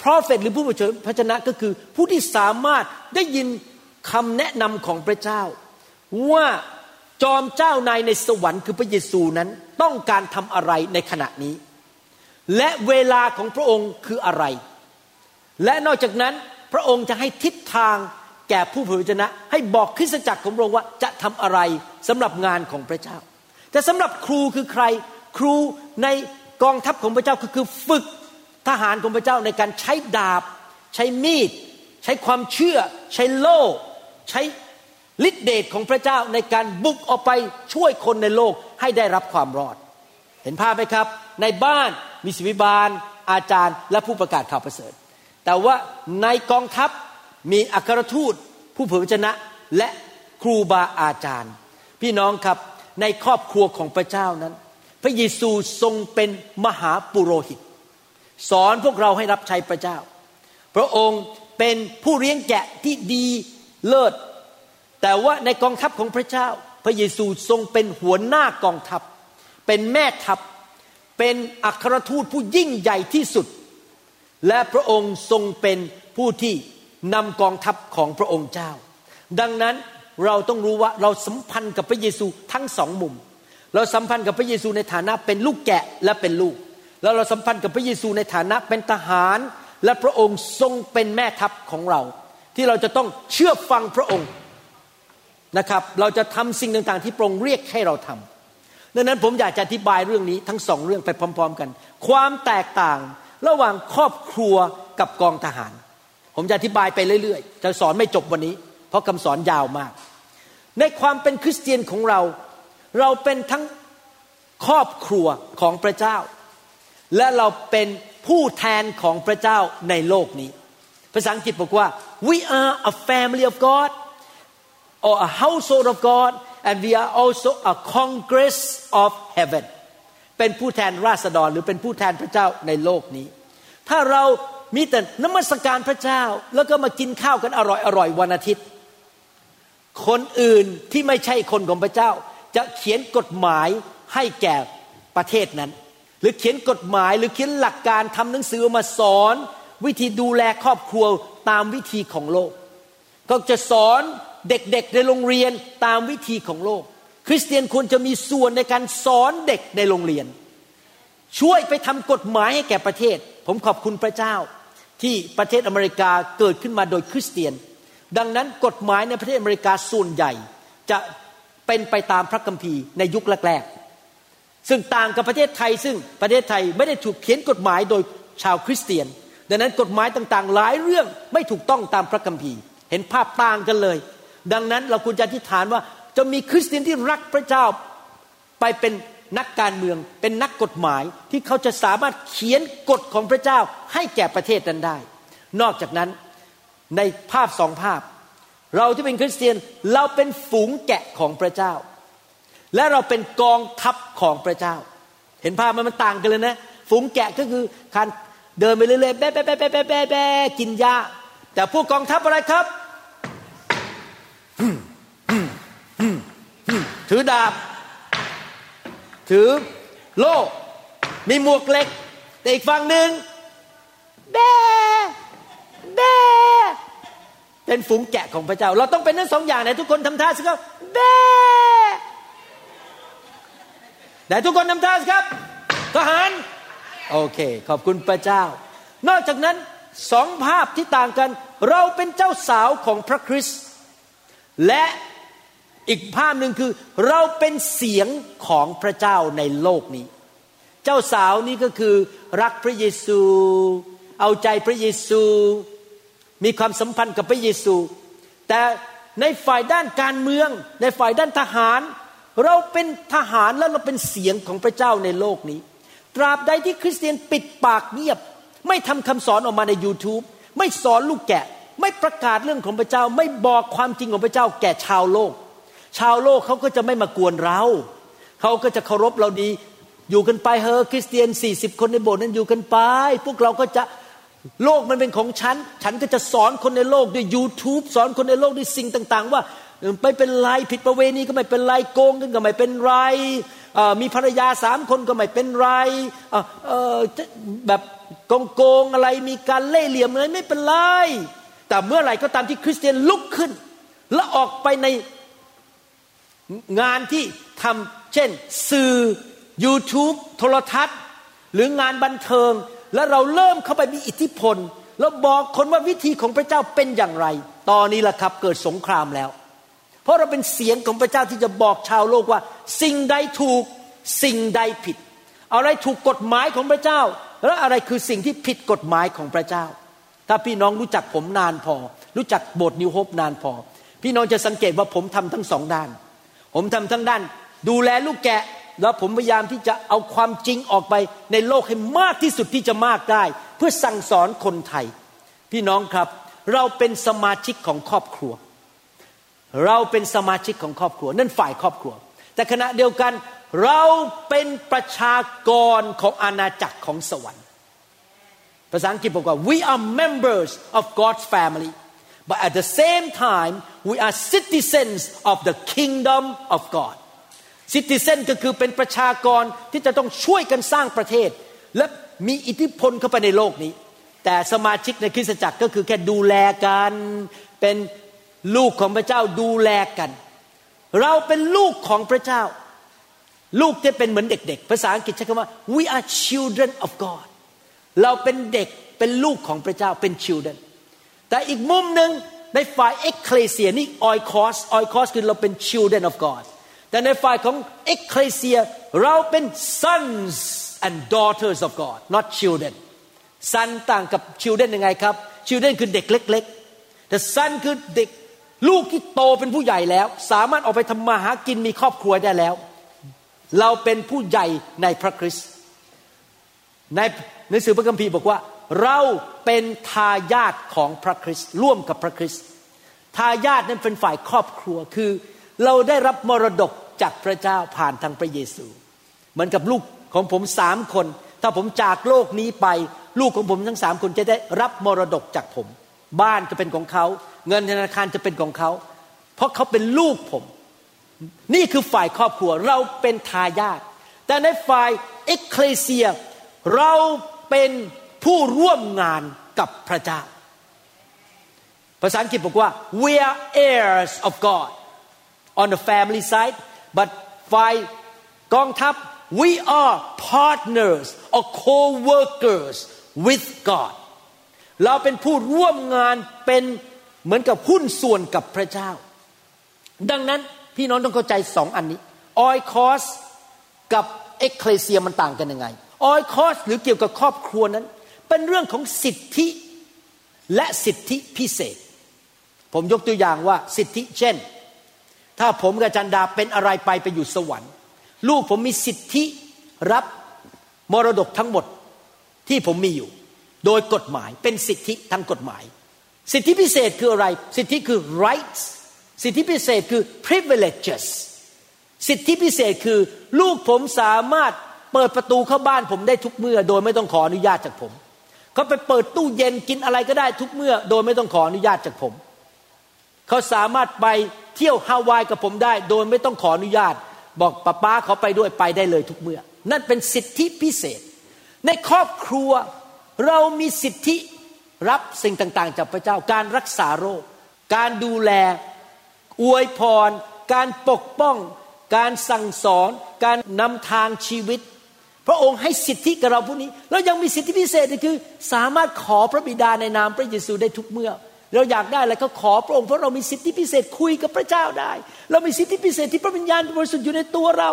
prophet หรือผู้เผยพระวจนะก็คือผู้ที่สามารถได้ยินคำแนะนำของพระเจ้า ว่าจอมเจ้านายในสวรรค์คือพระเยซูนั้นต้องการทำอะไรในขณะนี้ และเวลาของพระองค์คืออะไร และนอกจากนั้นพระองค์จะให้ทิศทางแก่ผู้เผยพระวจนะ ให้บอกคริสตจักรของพระองค์ว่าจะทำอะไรสำหรับงานของพระเจ้า แต่สำหรับครูคือใคร ครูในกองทัพของพระเจ้าก็คือฝึกทหารของพระเจ้าในการใช้ดาบ ใช้มีด ใช้ความเชื่อ ใช้โล่ใช้ฤทธิเดชของพระเจ้าในการบุกออกไปช่วยคนในโลกให้ได้รับความรอด เห็นภาพไหมครับ ในบ้านมีศิวิบาล อาจารย์ และผู้ประกาศข่าวประเสริฐ แต่ว่าในกองทัพมีอัครทูต ผู้เผยพระชนะและครูบาอาจารย์ พี่น้องครับในครอบครัวของพระเจ้านั้น พระเยซูทรงเป็นมหาปุโรหิต สอนพวกเราให้รับใช้พระเจ้า พระองค์เป็นผู้เลี้ยงแกะที่ดีเลิศ แต่ว่าในกองทัพของพระเจ้า พระเยซูทรงเป็นหัวหน้ากองทัพ เป็นแม่ทัพ เป็นอัครทูตผู้ยิ่งใหญ่ที่สุด และพระองค์ทรงเป็นผู้ที่นำกองทัพของพระองค์เจ้า ดังนั้นเราต้องรู้ว่าเราสัมพันธ์กับพระเยซูทั้งสองมุม เราสัมพันธ์กับพระเยซูในฐานะเป็นลูกแกะและเป็นลูก แล้วเราสัมพันธ์กับพระเยซูในฐานะเป็นทหาร และพระองค์ทรงเป็นแม่ทัพของเรา ที่เราจะต้องเชื่อฟังพระองค์นะครับ เราจะทำสิ่งต่างๆ ที่พระองค์เรียกให้เราทำดังนั้นผมอยากจะอธิบายเรื่องนี้ทั้งสองเรื่องไปพร้อม ๆ กัน ความแตกต่างระหว่างครอบครัวกับกองทหาร ผมจะอธิบายไปเรื่อยๆ จะสอนไม่จบวันนี้ เพราะคำสอนยาวมาก ในความเป็นคริสเตียนของเรา เราเป็นทั้งครอบครัวของพระเจ้า และเราเป็นผู้แทนของพระเจ้าในโลกนี้ ภาษาอังกฤษบอกว่า we are a family of God or a household of God and we are also a congress of heaven เป็นผู้แทนราษฎรหรือเป็นผู้แทนพระเจ้าในโลกนี้ ถ้าเรามีแต่นมัสการพระเจ้า แล้วก็มากินข้าวกันอร่อยอร่อยวันอาทิตย์ คนอื่นที่ไม่ใช่คนของพระเจ้า จะเขียนกฎหมายให้แก่ประเทศนั้น หรือเขียนกฎหมายหรือเขียนหลักการทำหนังสือมาสอน วิธีดูแลครอบครัวตามวิธีของโลก ก็จะสอนเด็กๆในโรงเรียนตามวิธีของโลก คริสเตียนควรจะมีส่วนในการสอนเด็กในโรงเรียน ช่วยไปทำกฎหมายให้แก่ประเทศ ผมขอบคุณพระเจ้า ที่ประเทศอเมริกาเกิดขึ้นมาโดยคริสเตียน ดังนั้นกฎหมายในประเทศอเมริกาส่วนใหญ่จะ เป็นไปตามพระคัมภีร์ในยุคแรกๆ ซึ่งต่างกับประเทศไทยซึ่งประเทศไทยไม่ได้ถูกเขียนกฎหมายโดยชาวคริสเตียน ดังนั้นกฎหมายต่างๆ หลายเรื่องไม่ถูกต้องตามพระคัมภีร์ เห็นภาพต่างกันเลย ดังนั้นเราควรจะอธิษฐานว่าจะมีคริสเตียนที่รักพระเจ้าไปเป็นนักการเมืองเป็นนักกฎหมายที่เขาจะสามารถเขียนกฎของพระเจ้าให้แก่ประเทศนั้นได้ นอกจากนั้นในภาพสองภาพ เราที่เป็นคริสเตียนเราเป็นฝูงแกะของพระเจ้า และเราเป็นกองทัพของพระเจ้า เห็นภาพมันมันต่างกันเลยนะ ฝูงแกะก็คือการเดินไปเรื่อยๆแบ๊ะแบ๊ะแบ๊ะแบ๊ะแบ๊ะแบ๊ะแบ๊ะกินหญ้าแต่พวกกองทัพอะไรครับถือดาบ ถือโล่มีหมวกเหล็ก แต่อีกฝั่งหนึ่งแบแบ เป็นฝูงแกะของพระเจ้า เราต้องเป็นทั้งสองอย่างไหนทุกคนทำท่าสิครับแบแต่ทุกคนทำท่าสิครับทหารโอเค ขอบคุณพระเจ้า นอกจากนั้นสองภาพที่ต่างกัน เราเป็นเจ้าสาวของพระคริสต์และอีกภาพหนึ่งคือ เราเป็นเสียงของพระเจ้าในโลกนี้ เจ้าสาวนี่ก็คือรักพระเยซู เอาใจพระเยซู มีความสัมพันธ์กับพระเยซู แต่ในฝ่ายด้านการเมือง ในฝ่ายด้านทหาร เราเป็นทหารและเราเป็นเสียงของพระเจ้าในโลกนี้ ตราบใดที่คริสเตียนปิดปากเงียบ ไม่ทำคำสอนออกมาใน YouTube ไม่สอนลูกแกะ ไม่ประกาศเรื่องของพระเจ้า ไม่บอกความจริงของพระเจ้าแก่ชาวโลก ชาวโลกเขาก็จะไม่มากวนเรา เขาก็จะเคารพเราดี อยู่กันไปเฮอคริสเตียน40คนในโบสถ์นั้นอยู่กันไป พวกเราก็จะ โลกมันเป็นของฉัน ฉันก็จะสอนคนในโลกด้วย YouTube สอนคนในโลกด้วยสิ่งต่าง ๆ ว่าไม่เป็นไรผิดประเวณีก็ไม่เป็นไรโกงกันก็ไม่เป็นไรมีภรรยาสามคนก็ไม่เป็นไรแบบโกงโกงอะไรมีการเล่ห์เหลี่ยมอะไรไม่เป็นไร แต่เมื่อไหร่ก็ตามที่คริสเตียนลุกขึ้น และออกไปในงานที่ทำเช่น สื่อ YouTube โทรทัศน์ หรืองานบันเทิง แล้วเราเริ่มเข้าไปมีอิทธิพล แล้วบอกคนว่าวิธีของพระเจ้าเป็นอย่างไร ตอนนี้แหละครับเกิดสงครามแล้ว เพราะเราเป็นเสียงของพระเจ้าที่จะบอกชาวโลกว่า สิ่งใดถูกสิ่งใดผิด อะไรถูกกฎหมายของพระเจ้า และอะไรคือสิ่งที่ผิดกฎหมายของพระเจ้า ถ้าพี่น้องรู้จักผมนานพอ รู้จักโบสถ์นิวโฮปนานพอ พี่น้องจะสังเกตว่าผมทำทั้งสองด้าน ผมทำทั้งด้าน ดูแลลูกแกะ แล้วผมพยายามที่จะเอาความจริงออกไปในโลกให้มากที่สุดที่จะมากได้ เพื่อสั่งสอนคนไทย พี่น้องครับเราเป็นสมาชิกของครอบครัว เราเป็นสมาชิกของครอบครัว นั่นฝ่ายครอบครัว แต่ขณะเดียวกันเราเป็นประชากรของอาณาจักรของสวรรค์ ภาษาอังกฤษบอกว่า we are members of God's family but at the same time we are citizens of the kingdom of God citizen ก็คือเป็นประชากรที่จะต้องช่วยกันสร้างประเทศ และมีอิทธิพลเข้าไปในโลกนี้ แต่สมาชิกในคริสตจักรก็คือแค่ดูแลกันเป็นลูกของพระเจ้าดูแลกัน เราเป็นลูกของพระเจ้า ลูกที่เป็นเหมือนเด็ก ๆ ภาษาอังกฤษใช้คำว่า we are children of God เราเป็นเด็กเป็นลูกของพระเจ้าเป็น children แต่อีกมุมหนึ่งในฝ่าย ecclesia นี่ oikos oikos คือเราเป็น children of God แต่ในฝ่ายของ ecclesia เราเป็น sons and daughters of God not children son ต่างกับ children ยังไงครับ children คือเด็กเล็ก ๆ แต่ son คือเด็กลูกที่โตเป็นผู้ใหญ่แล้ว สามารถออกไปทำมาหากินมีครอบครัวได้แล้ว เราเป็นผู้ใหญ่ในพระคริสต์ในหนังสือพระคัมภีร์บอกว่า เราเป็นทายาทของพระคริสต์ร่วมกับพระคริสต์ทายาทนั้นเป็นฝ่ายครอบครัวคือ เราได้รับมรดกจากพระเจ้าผ่านทางพระเยซู เหมือนกับลูกของผมสามคน ถ้าผมจากโลกนี้ไป ลูกของผมทั้งสามคนจะได้รับมรดกจากผม บ้านจะเป็นของเขา เงินธนาคารจะเป็นของเขา เพราะเขาเป็นลูกผม นี่คือฝ่ายครอบครัวเราเป็นทายาทแต่ในฝ่ายเอ็กเคลเซีย เราเป็นผู้ร่วมงานกับพระเจ้า ภาษาอังกฤษบอกว่า we are heirs of God on the family side but ฝ่ายกองทัพ we are partners or co-workers with God เราเป็นผู้ร่วมงานเป็นเหมือนกับหุ้นส่วนกับพระเจ้า ดังนั้นพี่น้องต้องเข้าใจสองอันนี้ออยคอสกับเอ็กเคลเซียมันต่างกันยังไงออยคอสหรือเกี่ยวกับครอบครัวนั้น เป็นเรื่องของสิทธิและสิทธิพิเศษ ผมยกตัวอย่างว่าสิทธิเช่น ถ้าผมกับจันดาเป็นอะไรไปไปอยู่สวรรค์ ลูกผมมีสิทธิรับมรดกทั้งหมดที่ผมมีอยู่ โดยกฎหมายเป็นสิทธิทางกฎหมาย สิทธิพิเศษคืออะไร สิทธิคือ rights สิทธิพิเศษคือ privileges สิทธิพิเศษคือลูกผมสามารถเปิดประตูเข้าบ้านผมได้ทุกเมื่อ โดยไม่ต้องขออนุญาตจากผมเขาไปเปิดตู้เย็นกินอะไรก็ได้ทุกเมื่อ โดยไม่ต้องขออนุญาตจากผม เขาสามารถไป เที่ยวฮาวายกับผมได้ โดยไม่ต้องขออนุญาต บอกป้าป้าเขาไปด้วยไปได้เลยทุกเมื่อ นั่นเป็นสิทธิพิเศษ ในครอบครัวเรามีสิทธิรับสิ่งต่างๆ จากพระเจ้าการรักษาโรค การดูแล อวยพร การปกป้อง การสั่งสอน การนำทางชีวิต พระองค์ให้สิทธิกับเราพวกนี้ แล้วยังมีสิทธิพิเศษคือ สามารถขอพระบิดาในนามพระเยซูได้ทุกเมื่อ เราอยากได้อะไรก็ขอพระองค์เพราะเรามีสิทธิพิเศษคุยกับพระเจ้าได้ เรามีสิทธิพิเศษที่พระวิญญาณบริสุทธิ์อยู่ในตัวเรา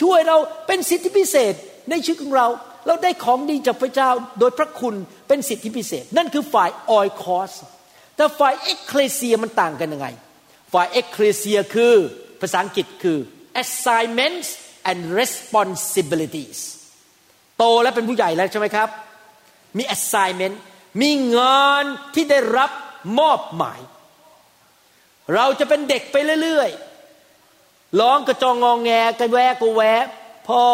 ช่วยเราเป็นสิทธิพิเศษในชีวิตของเรา เราได้ของดีจากพระเจ้าโดยพระคุณเป็นสิทธิพิเศษ นั่นคือฝ่าย oikos แต่ฝ่าย ekklesia มันต่างกันยังไง ฝ่าย ekklesia คือภาษาอังกฤษคือ assignments and responsibilities โตแล้วเป็นผู้ใหญ่แล้วใช่ไหมครับ มี assignment มีงานที่ได้รับ มอบหมาย เราจะเป็นเด็กไปเรื่อยๆ ร้องกระจองงองแงกระแวกกระแวะ พ่อ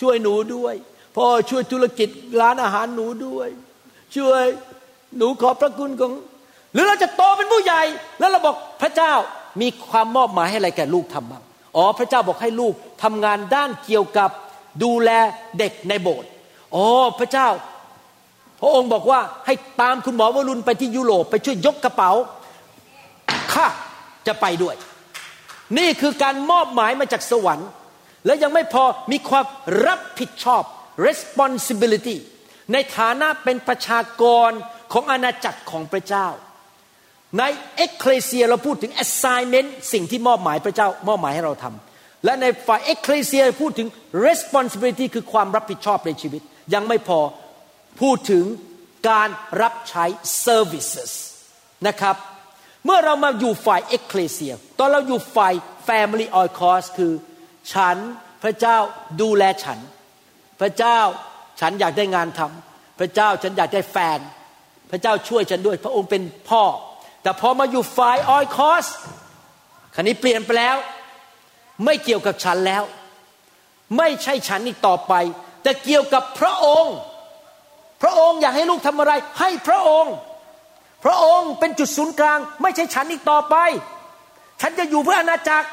ช่วยหนูด้วย พ่อช่วยธุรกิจร้านอาหารหนูด้วย ช่วยหนูขอบพระคุณของ หรือเราจะโตเป็นผู้ใหญ่ แล้วเราบอกพระเจ้ามีความมอบหมายให้อะไรแก่ลูกทำบ้างอ๋อพระเจ้าบอกให้ลูกทำงานด้านเกี่ยวกับดูแลเด็กในโบสถ์อ๋อพระเจ้า พระองค์บอกว่าให้ตามคุณหมอวรุณไปที่ยุโรปไปช่วยยกกระเป๋าข้าจะไปด้วย นี่คือการมอบหมายมาจากสวรรค์ แล้วยังไม่พอมีความรับผิดชอบ responsibility ในฐานะเป็นประชากรของอาณาจักรของพระเจ้า ในเอ็กเคลเซียเราพูดถึง assignment สิ่งที่มอบหมายพระเจ้ามอบหมายให้เราทำและในฝ่ายเอ็กเคลเซียพูดถึง responsibility คือความรับผิดชอบในชีวิต ยังไม่พอ พูดถึงการรับใช้ services นะครับ เมื่อเรามาอยู่ฝ่ายเอ็กเคลเซียตอนเราอยู่ฝ่าย family oil cost คือ ฉันพระเจ้าดูแลฉัน พระเจ้าฉันอยากได้งานทำพระเจ้าฉันอยากได้แฟน พระเจ้าช่วยฉันด้วย พระองค์เป็นพ่อ แต่พอมาอยู่ฝ่ายออยคอสคันนี้เปลี่ยนไปแล้ว ไม่เกี่ยวกับฉันแล้ว ไม่ใช่ฉันอีกต่อไป แต่เกี่ยวกับพระองค์ พระองค์อยากให้ลูกทำอะไร ให้พระองค์ พระองค์เป็นจุดศูนย์กลาง ไม่ใช่ฉันอีกต่อไป ฉันจะอยู่เพื่ออาณาจักร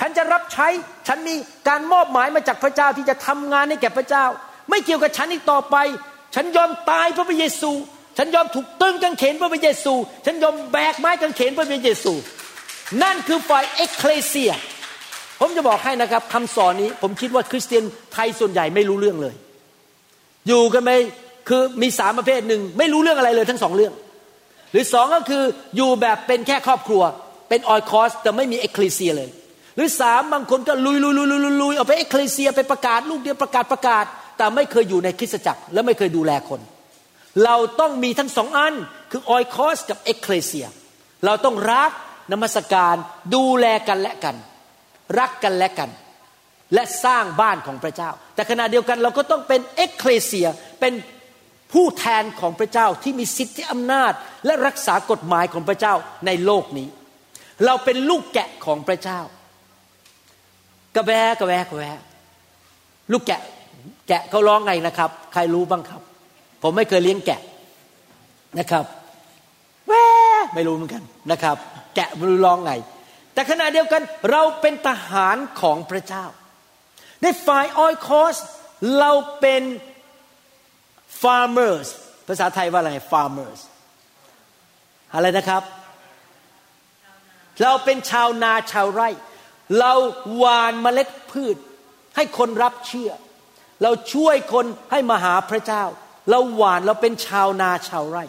ฉันจะรับใช้ ฉันมีการมอบหมายมาจากพระเจ้าที่จะทำงานให้แก่พระเจ้า ไม่เกี่ยวกับฉันอีกต่อไป ฉันยอมตายเพื่อพระเยซู ฉันยอมถูกตรึงกางเขนเพื่อพระเยซู ฉันยอมแบกไม้กางเขนเพื่อพระเยซู นั่นคือฝ่าย ekklesia ผมจะบอกให้นะครับคำสอนนี้ ผมคิดว่าคริสเตียนไทยส่วนใหญ่ไม่รู้เรื่องเลย อยู่กันไป คือมีสามประเภทหนึ่งไม่รู้เรื่องอะไรเลยทั้งสองเรื่อง หรือสองก็คืออยู่แบบเป็นแค่ครอบครัว เป็น oikos แต่ไม่มี ekklesia เลย หรือสามบางคนก็ลุยลุยลุยลุยลุยเอาไป ekklesia ไปประกาศลูกเดียวประกาศประกาศ แต่ไม่เคยอยู่ในคริสตจักรและไม่เคยดูแลคน เราต้องมีทั้งสองอันคือ oikos กับ ekklesia เราต้องรักนมัสการดูแลกันและกัน รักกันและกันและสร้างบ้านของพระเจ้า แต่ขณะเดียวกันเราก็ต้องเป็น ekklesia เป็น ผู้แทนของพระเจ้าที่มีสิทธิอำนาจและรักษากฎหมายของพระเจ้าในโลกนี้ เราเป็นลูกแกะของพระเจ้ากระแวกระแวกระแวลูกแกะแกะเขาร้องไงนะครับ ใครรู้บ้างครับ ผมไม่เคยเลี้ยงแกะนะครับแวไม่รู้เหมือนกันนะครับ แกะไม่รู้ร้องไง แต่ขณะเดียวกันเราเป็นทหารของพระเจ้า ในฝ่ายออยคอสเราเป็น farmers ภาษาไทยว่าอะไร farmers อะไรนะครับ เราเป็นชาวนาชาวไร่ เราหว่านเมล็ดพืช ให้คนรับเชื่อ เราช่วยคนให้มาหาพระเจ้า เราหว่านเราเป็นชาวนาชาวไร่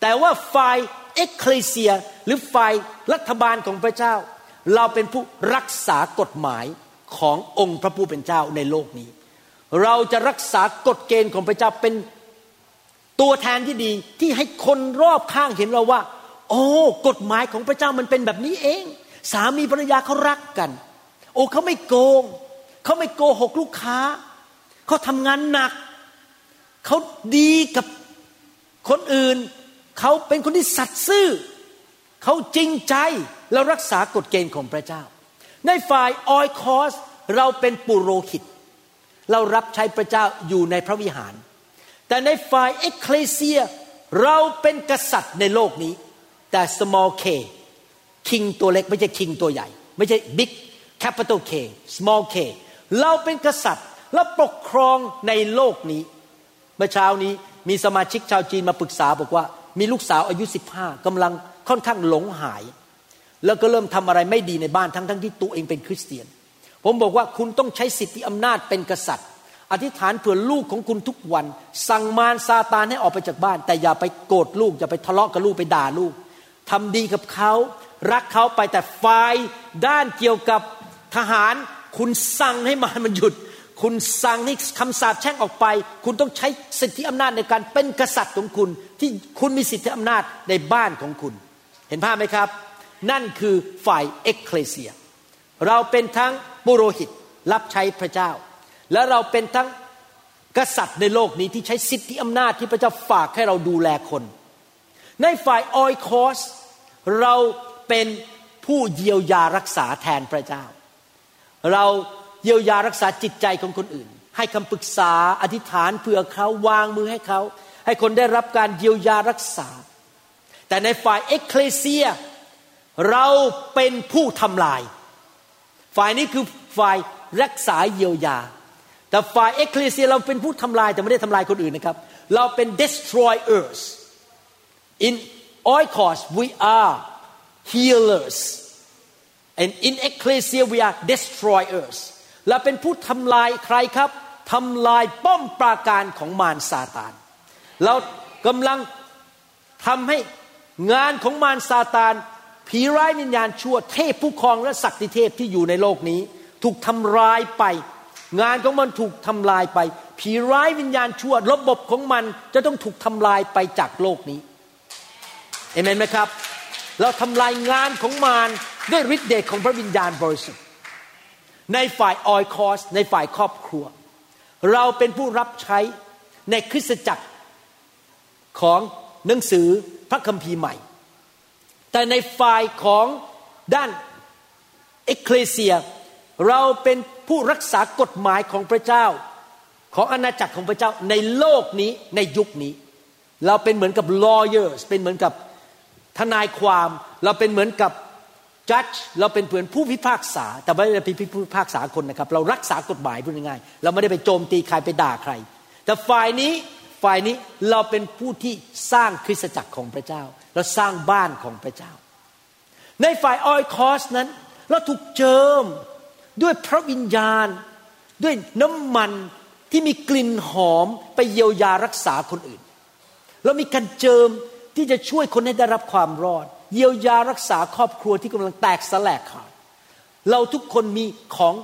แต่ว่าฝ่ายเอ็กเคลเซียหรือฝ่ายรัฐบาลของพระเจ้า เราเป็นผู้รักษากฎหมายขององค์พระผู้เป็นเจ้าในโลกนี้ เราจะรักษากฎเกณฑ์ของพระเจ้าเป็นตัวแทนที่ดีที่ให้คนรอบข้างเห็นเราว่า โอ้กฎหมายของพระเจ้ามันเป็นแบบนี้เอง สามีภรรยาเขารักกัน โอ้เขาไม่โกงเขาไม่โกหกลูกค้าเขาทำงานหนักเขาดีกับคนอื่นเขาเป็นคนที่สัตย์ซื่อเขาจริงใจแล้วรักษากฎเกณฑ์ของพระเจ้า ในฝ่ายออยคอสเราเป็นปุโรหิต เรารับใช้พระเจ้าอยู่ในพระวิหาร แต่ในฝ่ายเอ็กเคลเซีย เราเป็นกษัตริย์ในโลกนี้ แต่ small k king ตัวเล็กไม่ใช่ king ตัวใหญ่ ไม่ใช่ big capital K small k เราเป็นกษัตริย์และปกครองในโลกนี้ เมื่อเช้านี้มีสมาชิกชาวจีนมาปรึกษาบอกว่า มีลูกสาวอายุ 15กำลังค่อนข้างหลงหาย แล้วก็เริ่มทำอะไรไม่ดีในบ้านทั้งทั้งที่ตัวเองเป็นคริสเตียน ผมบอกว่าคุณต้องใช้สิทธิอำนาจเป็นกษัตริย์ อธิษฐานเผื่อลูกของคุณทุกวัน สั่งมารซาตานให้ออกไปจากบ้าน แต่อย่าไปโกรธลูก อย่าไปทะเลาะกับลูกไปด่าลูกทำดีกับเขารักเขาไปแต่ฝ่ายด้านเกี่ยวกับทหาร คุณสั่งให้มารมันหยุด คุณสั่งให้คำสาปแช่งออกไป คุณต้องใช้สิทธิอำนาจในการเป็นกษัตริย์ของคุณ ที่คุณมีสิทธิอำนาจในบ้านของคุณ เห็นภาพไหมครับ นั่นคือฝ่ายเอ็กเคลเซีย เราเป็นทั้งปุโรหิตรับใช้พระเจ้า และเราเป็นทั้งกษัตริย์ในโลกนี้ที่ใช้สิทธิอำนาจที่พระเจ้าฝากให้เราดูแลคน ในฝ่ายออยคอสเราเป็นผู้เยียวยารักษาแทนพระเจ้า เราเยียวยารักษาจิตใจของคนอื่น ให้คำปรึกษาอธิษฐานเผื่อเขาวางมือให้เขา ให้คนได้รับการเยียวยารักษา แต่ในฝ่ายเอ็กเคลเซีย เราเป็นผู้ทำลาย ฝ่ายนี้คือฝ่ายรักษาเยียวยา แต่ฝ่ายเอ็กเคลเซียเราเป็นผู้ทำลายแต่ไม่ได้ทำลายคนอื่นนะครับ เราเป็น destroyers in oikos we are healers and in ecclesia we are destroyers และเป็นผู้ทำลายใครครับทำลายป้อมปราการของมารซาตาน เรากำลังทำให้งานของมารซาตาน ผีร้ายวิญญาณชั่วเทพผู้ครองและศักดิเทพที่อยู่ในโลกนี้ ถูกทำลายไป งานของมันถูกทำลายไป ผีร้ายวิญญาณชั่ว ระบบของมันจะต้องถูกทำลายไปจากโลกนี้เอเมนไหมครับ เราทำลายงานของมารด้วยฤทธิเดชของพระวิญญาณบริสุทธิ์ในฝ่ายออยคอสในฝ่ายครอบครัว เราเป็นผู้รับใช้ในคริสตจักรของหนังสือพระคัมภีร์ใหม่ แต่ในฝ่ายของด้านเอกเคลเซีย เราเป็นผู้รักษากฎหมายของพระเจ้า ของอาณาจักรของพระเจ้าในโลกนี้ในยุคนี้ เราเป็นเหมือนกับ lawyers เป็นเหมือนกับทนายความ เราเป็นเหมือนกับ judge เราเป็นเหมือนผู้พิพากษา แต่ไม่ได้เป็นผู้พิพากษาคนนะครับ เรารักษากฎหมายพูดง่ายๆเราไม่ได้ไปโจมตีใครไปด่าใคร แต่ฝ่ายนี้ฝ่ายนี้เราเป็นผู้ที่สร้างคริสตจักรของพระเจ้า เราสร้างบ้านของพระเจ้า ในฝ่ายออยคอสนั้น เราถูกเจิมด้วยพระวิญญาณ ด้วยน้ำมันที่มีกลิ่นหอมไปเยียวยารักษาคนอื่น เรามีการเจิมที่จะช่วยคนให้ได้รับความรอด เยียวยารักษาครอบครัวที่กำลังแตกสลายขาดเราทุกคนมีของ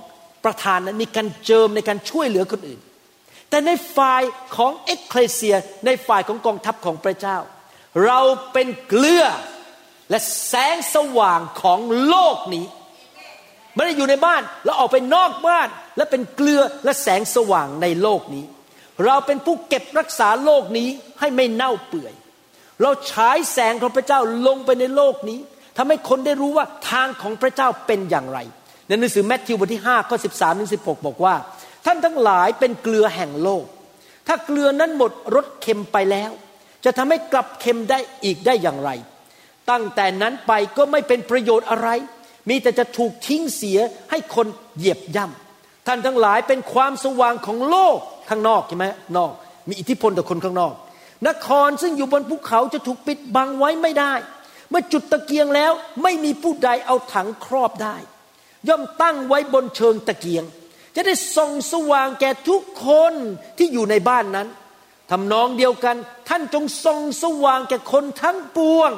ประธานนั้นมีการเจิมในการช่วยเหลือคนอื่น แต่ในฝ่ายของเอ็กเคลเซียในฝ่ายของกองทัพของพระเจ้า เราเป็นเกลือและแสงสว่างของโลกนี้ไม่ได้อยู่ในบ้านแล้วออกไปนอกบ้านและเป็นเกลือและแสงสว่างในโลกนี้ เราเป็นผู้เก็บรักษาโลกนี้ให้ไม่เน่าเปื่อย เราฉายแสงของพระเจ้าลงไปในโลกนี้ทำให้คนได้รู้ว่าทางของพระเจ้าเป็นอย่างไร ในหนังสือแมทธิวบทที่5ข้อ13ถึง16บอกว่า ท่านทั้งหลายเป็นเกลือแห่งโลก ถ้าเกลือนั้นหมดรสเค็มไปแล้ว จะทำให้กลับเค็มได้อีกได้อย่างไร ตั้งแต่นั้นไปก็ไม่เป็นประโยชน์อะไร มีแต่จะถูกทิ้งเสียให้คนเหยียบย่ำท่านทั้งหลายเป็นความสว่างของโลกข้างนอกใช่ไหมนอก มีอิทธิพลต่อคนข้างนอก นครซึ่งอยู่บนภูเขาจะถูกปิดบังไว้ไม่ได้ เมื่อจุดตะเกียงแล้วไม่มีผู้ใดเอาถังครอบได้ ย่อมตั้งไว้บนเชิงตะเกียง จะได้ส่องสว่างแก่ทุกคนที่อยู่ในบ้านนั้น ทำนองเดียวกัน ท่านจงส่องสว่างแก่คนทั้งปวง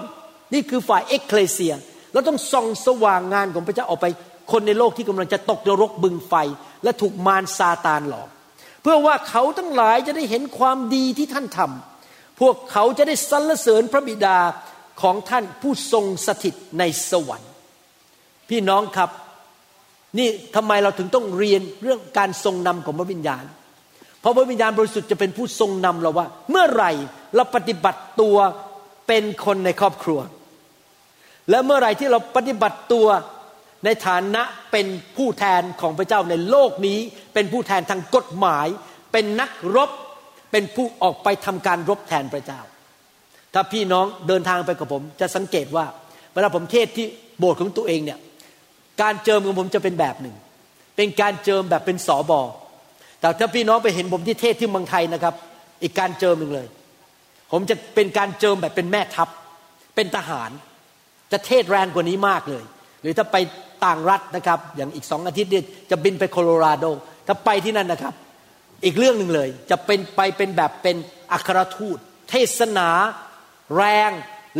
นี่คือฝ่ายเอ็กเคลเซียเราต้องส่องสว่างงานของพระเจ้าออกไป คนในโลกที่กำลังจะตกนรกบึงไฟ และถูกมารซาตานหลอก เพื่อว่าเขาทั้งหลายจะได้เห็นความดีที่ท่านทำพวกเขาจะได้สรรเสริญพระบิดาของท่านผู้ทรงสถิตในสวรรค์ พี่น้องครับ นี่ทำไมเราถึงต้องเรียนเรื่องการทรงนำของพระวิญญาณ เพราะพระวิญญาณบริสุทธิ์จะเป็นผู้ทรงนำเราว่า เมื่อไหร่เราปฏิบัติตัวเป็นคนในครอบครัว และเมื่อไหร่ที่เราปฏิบัติตัวในฐานะเป็นผู้แทนของพระเจ้าในโลกนี้ เป็นผู้แทนทางกฎหมาย เป็นนักรบ เป็นผู้ออกไปทำการรบแทนพระเจ้า ถ้าพี่น้องเดินทางไปกับผม จะสังเกตว่าเวลาผมเทศที่โบสถ์ของตัวเองเนี่ยการเจิมของผมจะเป็นแบบหนึ่ง เป็นการเจิมแบบเป็นสอบอ แต่ถ้าพี่น้องไปเห็นผมที่เทศที่เมืองไทยนะครับ อีกการเจิมหนึ่งเลย ผมจะเป็นการเจิมแบบเป็นแม่ทัพ เป็นทหาร จะเทศแรงกว่านี้มากเลย หรือถ้าไปต่างรัฐนะครับ อย่างอีกสองอาทิตย์เนี่ยจะบินไปโคโลราโด ถ้าไปที่นั่นนะครับ อีกเรื่องหนึ่งเลย จะเป็นไปเป็นแบบเป็นอัครทูต เทศนาแรง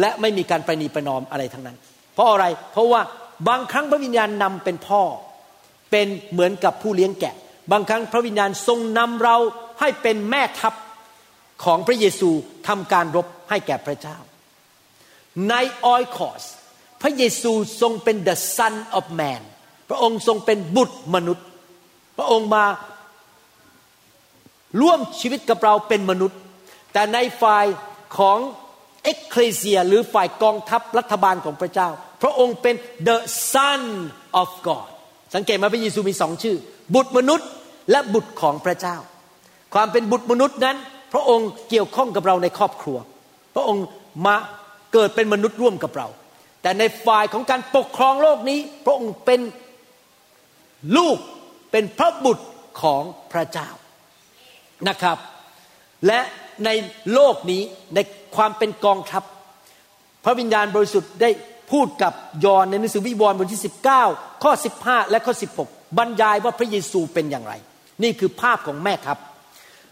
และไม่มีการประนีประนอมอะไรทั้งนั้น เพราะอะไร เพราะว่าบางครั้งพระวิญญาณนำเป็นพ่อ เป็นเหมือนกับผู้เลี้ยงแกะ บางครั้งพระวิญญาณทรงนำเราให้เป็นแม่ทัพของพระเยซูทำการรบให้แก่พระเจ้า ในออยคอสพระเยซูทรงเป็น the son of man พระองค์ทรงเป็นบุตรมนุษย์ พระองค์มาร่วมชีวิตกับเราเป็นมนุษย์ แต่ในฝ่ายของเอ็กเคลเซียหรือฝ่ายกองทัพรัฐบาลของพระเจ้า พระองค์เป็น the son of God สังเกตไหมพระเยซูมีสองชื่อ บุตรมนุษย์และบุตรของพระเจ้า ความเป็นบุตรมนุษย์นั้น พระองค์เกี่ยวข้องกับเราในครอบครัว พระองค์มาเกิดเป็นมนุษย์ร่วมกับเรา แต่ในฝ่ายของการปกครองโลกนี้ พระองค์เป็นลูกเป็นพระบุตรของพระเจ้านะครับ และในโลกนี้ในความเป็นกองทัพ พระวิญญาณบริสุทธิ์ได้ พูดกับยอนในหนังสือวิวรณ์บทที่ 19 ข้อ 15 และข้อ 16 บรรยายว่าพระเยซูเป็นอย่างไร นี่คือภาพของแม่ทัพ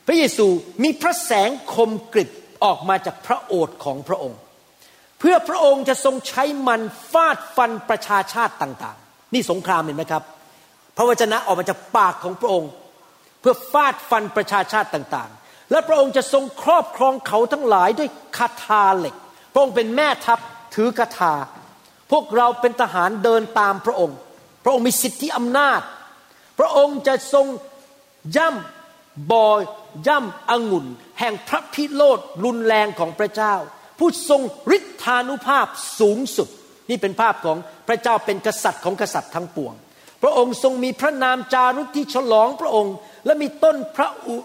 พระเยซูมีพระแสงคมกริบออกมาจากพระโอษฐ์ของพระองค์ เพื่อพระองค์จะทรงใช้มันฟาดฟันประชาชาติต่างๆ นี่สงครามเห็นไหมครับ พระวจนะออกมาจากปากของพระองค์ เพื่อฟาดฟันประชาชาติต่างๆ และพระองค์จะทรงครอบครองเขาทั้งหลายด้วยคาถาเหล็ก พระองค์เป็นแม่ทัพถือคาถา พวกเราเป็นทหารเดินตามพระองค์ พระองค์มีสิทธิอำนาจ พระองค์จะทรงย่ำบอยย่ำองุ่น แห่งพระพิโรธรุนแรงของพระเจ้า ผู้ทรงฤทธานุภาพสูงสุด นี่เป็นภาพของพระเจ้าเป็นกษัตริย์ของกษัตริย์ทั้งปวง พระองค์ทรงมีพระนามจารุที่ฉลองพระองค์ และมีต้นพระอุ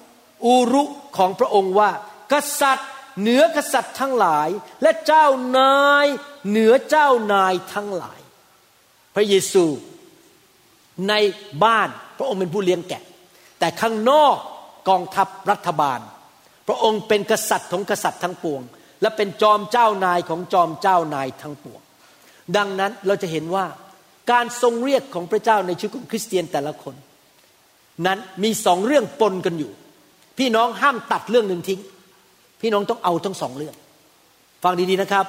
อูรุของพระองค์ว่า กษัตริย์เหนือกษัตริย์ทั้งหลายและเจ้านาย เหนือเจ้านายทั้งหลาย พระเยซูในบ้านพระองค์เป็นผู้เลี้ยงแกะ แต่ข้างนอกกองทัพรัฐบาล พระองค์เป็นกษัตริย์ของกษัตริย์ทั้งปวง และเป็นจอมเจ้านายของจอมเจ้านายทั้งปวง ดังนั้นเราจะเห็นว่าการทรงเรียกของพระเจ้าในชีวิตของคริสเตียนแต่ละคน นั้นมีสองเรื่องปนกันอยู่ พี่น้องห้ามตัดเรื่องหนึ่งทิ้ง พี่น้องต้องเอาทั้งสองเรื่อง ฟังดีๆนะครับ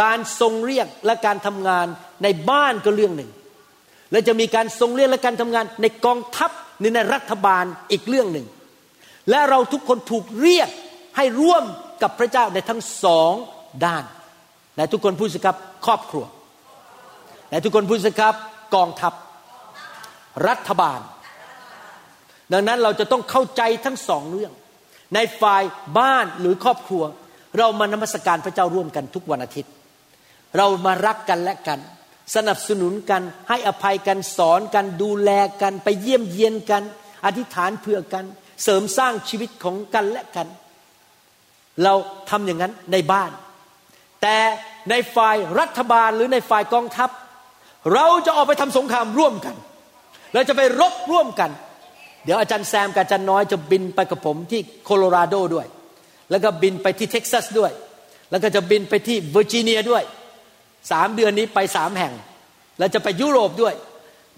การทรงเรียกและการทำงานในบ้านก็เรื่องหนึ่ง และจะมีการทรงเรียกและการทำงานในกองทัพหรือในรัฐบาลอีกเรื่องหนึ่ง และเราทุกคนถูกเรียกให้ร่วมกับพระเจ้าในทั้งสองด้านและทุกคนพูดสิครับครอบครัวและทุกคนพูดสิครับกองทัพรัฐบาล ดังนั้นเราจะต้องเข้าใจทั้งสองเรื่อง ในฝ่ายบ้านหรือครอบครัว เรามานมัสการพระเจ้าร่วมกันทุกวันอาทิตย์ เรามารักกันและกัน สนับสนุนกันให้อภัยกันสอนกันดูแลกัน ไปเยี่ยมเยียนกัน อธิษฐานเพื่อกัน เสริมสร้างชีวิตของกันและกัน เราทำอย่างนั้นในบ้าน แต่ในฝ่ายรัฐบาลหรือในฝ่ายกองทัพ เราจะออกไปทำสงครามร่วมกัน เราจะไปรบร่วมกัน เดี๋ยวอาจารย์แซมกับอาจารย์น้อยจะบินไปกับผมที่โคโลราโดด้วย แล้วก็บินไปที่เท็กซัสด้วย แล้วก็จะบินไปที่เวอร์จิเนียด้วย สามเดือนนี้ไปสามแห่ง แล้วจะไปยุโรปด้วย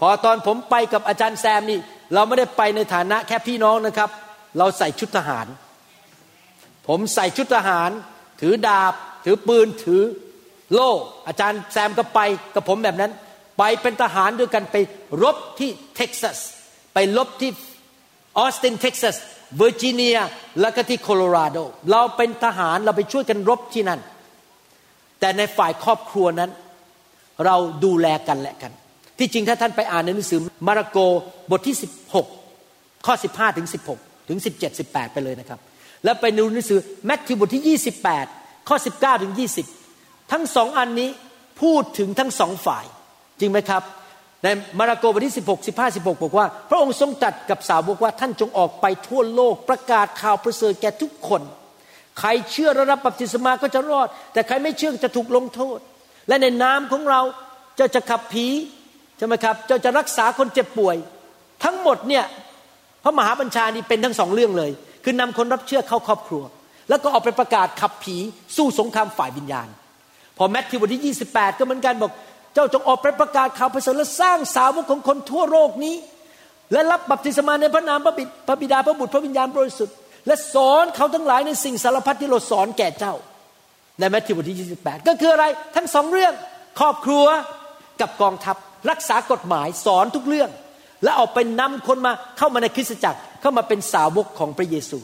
พอตอนผมไปกับอาจารย์แซมนี่ เราไม่ได้ไปในฐานะแค่พี่น้องนะครับ เราใส่ชุดทหาร ผมใส่ชุดทหาร ถือดาบ ถือปืนถือโล่อาจารย์แซมก็ไปกับผมแบบนั้น ไปเป็นทหารด้วยกันไปรบที่เท็กซัสไปรบที่ออสตินเท็กซัสเวอร์จิเนีย แล้วก็ที่โคโลราโด เราเป็นทหารเราไปช่วยกันรบที่นั่น แต่ในฝ่ายครอบครัวนั้น เราดูแลกันและกัน ที่จริงถ้าท่านไปอ่านในหนังสือมาระโกบทที่ 16 ข้อ 15 ถึง 16 ถึง 17 18 ไปเลยนะครับ แล้วไปดูหนังสือแมทธิวบทที่ 28 ข้อ 19 ถึง 20 ทั้งสองอันนี้พูดถึงทั้งสองฝ่าย จริงไหมครับ ในมาระโกบทที่ 16 15 16 บอกว่า พระองค์ทรงตัดกับสาวกว่าท่านจงออกไปทั่วโลกประกาศข่าวประเสริฐแก่ทุกคน ใครเชื่อและรับบัพติศมาก็จะรอด แต่ใครไม่เชื่อจะถูกลงโทษ และในนามของเราเจ้าจะขับผีใช่ไหมครับเจ้าจะรักษาคนเจ็บป่วย ทั้งหมดเนี่ยพระมหาบัญชานี่เป็นทั้งสองเรื่องเลย คือนำคนรับเชื่อเข้าครอบครัว แล้วก็ออกไปประกาศขับผีสู้สงครามฝ่ายวิญญาณ พอแมทธิวบทที่ 28 ก็เหมือนกันบอก เจ้าจงออกไปประกาศข่าวประเสริฐและสร้างสาวกของคนทั่วโลกนี้ และรับบัพติศมาในพระนามพระบิดพระบิดาพระบุตรพระวิญญาณบริสุทธิ์ และสอนเขาทั้งหลายในสิ่งสารพัดที่เราสอนแก่เจ้า ในแมทธิวบทที่ 28 ก็คืออะไรทั้งสองเรื่องครอบครัวกับกองทัพรักษากฎหมายสอนทุกเรื่อง และออกไปนำคนมาเข้ามาในคริสตจักรเข้ามาเป็นสาวกของพระเยซู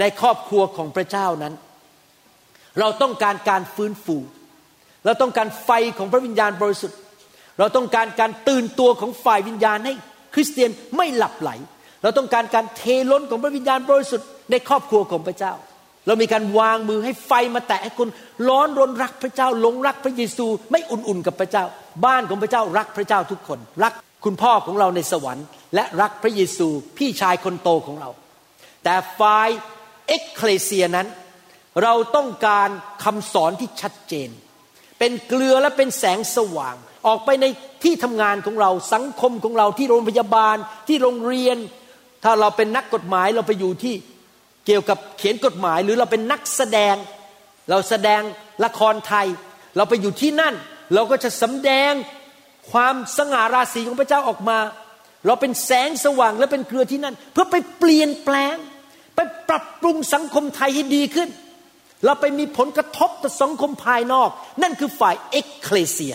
ในครอบครัวของพระเจ้านั้น เราต้องการการฟื้นฟูเราต้องการไฟของพระวิญญาณบริสุทธิ์ เราต้องการการตื่นตัวของฝ่ายวิญญาณให้คริสเตียนไม่หลับไหล เราต้องการการเทล้นของพระวิญญาณบริสุทธิ์ในครอบครัวของพระเจ้า เรามีการวางมือให้ไฟมาแตะให้คนร้อนรนรักพระเจ้าหลงรักพระเยซูไม่อุ่นๆกับพระเจ้า บ้านของพระเจ้ารักพระเจ้าทุกคน รักคุณพ่อของเราในสวรรค์ และรักพระเยซูพี่ชายคนโตของเรา แต่ฝ่ายเอ็กเคลเซียนั้น เราต้องการคำสอนที่ชัดเจน เป็นเกลือและเป็นแสงสว่าง ออกไปในที่ทำงานของเราสังคมของเราที่โรงพยาบาลที่โรงเรียน ถ้าเราเป็นนักกฎหมายเราไปอยู่ที่เกี่ยวกับเขียนกฎหมาย หรือเราเป็นนักแสดง เราแสดงละครไทย เราไปอยู่ที่นั่น เราก็จะสำแดงความสง่าราศีของพระเจ้าออกมา เราเป็นแสงสว่างและเป็นเกลือที่นั่น เพื่อไปเปลี่ยนแปลง ไปปรับปรุงสังคมไทยให้ดีขึ้น เราไปมีผลกระทบต่อสังคมภายนอก นั่นคือฝ่ายเอ็กเคลเซีย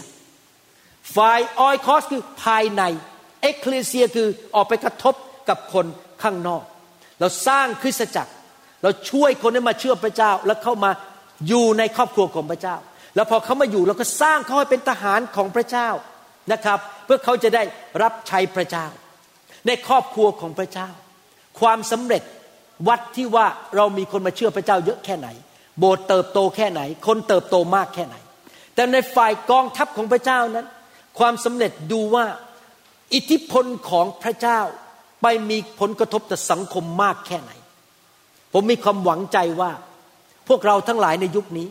ฝ่ายออยคอสคือภายในเอ็กเคลเซียคือออกไปกระทบ กับคนข้างนอก เราสร้างคริสตจักร เราช่วยคนให้มาเชื่อพระเจ้า แล้วเข้ามาอยู่ในครอบครัวของพระเจ้า แล้วพอเขามาอยู่เราก็สร้างเขาให้เป็นทหารของพระเจ้านะครับ เพื่อเขาจะได้รับใช้พระเจ้า ในครอบครัวของพระเจ้า ความสำเร็จวัดที่ว่าเรามีคนมาเชื่อพระเจ้าเยอะแค่ไหน โบสถ์เติบโตแค่ไหน คนเติบโตมากแค่ไหน แต่ในฝ่ายกองทัพของพระเจ้านั้น ความสำเร็จดูว่าอิทธิพลของพระเจ้า ไปมีผลกระทบต่อสังคมมากแค่ไหน ผมมีความหวังใจว่า พวกเราทั้งหลายในยุคนี้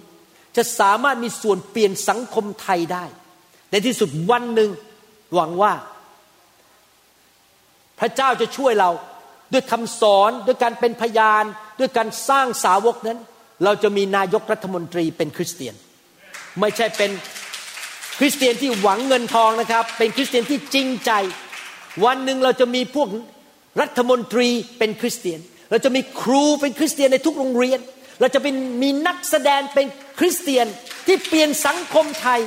จะสามารถมีส่วนเปลี่ยนสังคมไทยได้ ในที่สุดวันหนึ่งหวังว่า พระเจ้าจะช่วยเราด้วยคำสอนด้วยการเป็นพยาน ด้วยการสร้างสาวกนั้น เราจะมีนายกรัฐมนตรีเป็นคริสเตียน ไม่ใช่เป็นคริสเตียนที่หวังเงินทองนะครับ เป็นคริสเตียนที่จริงใจ วันหนึ่งเราจะมีพวก รัฐมนตรีเป็นคริสเตียน เราจะมีครูเป็นคริสเตียนในทุกโรงเรียน เราจะเป็นมีนักแสดงเป็นคริสเตียนที่เปลี่ยนสังคมไทย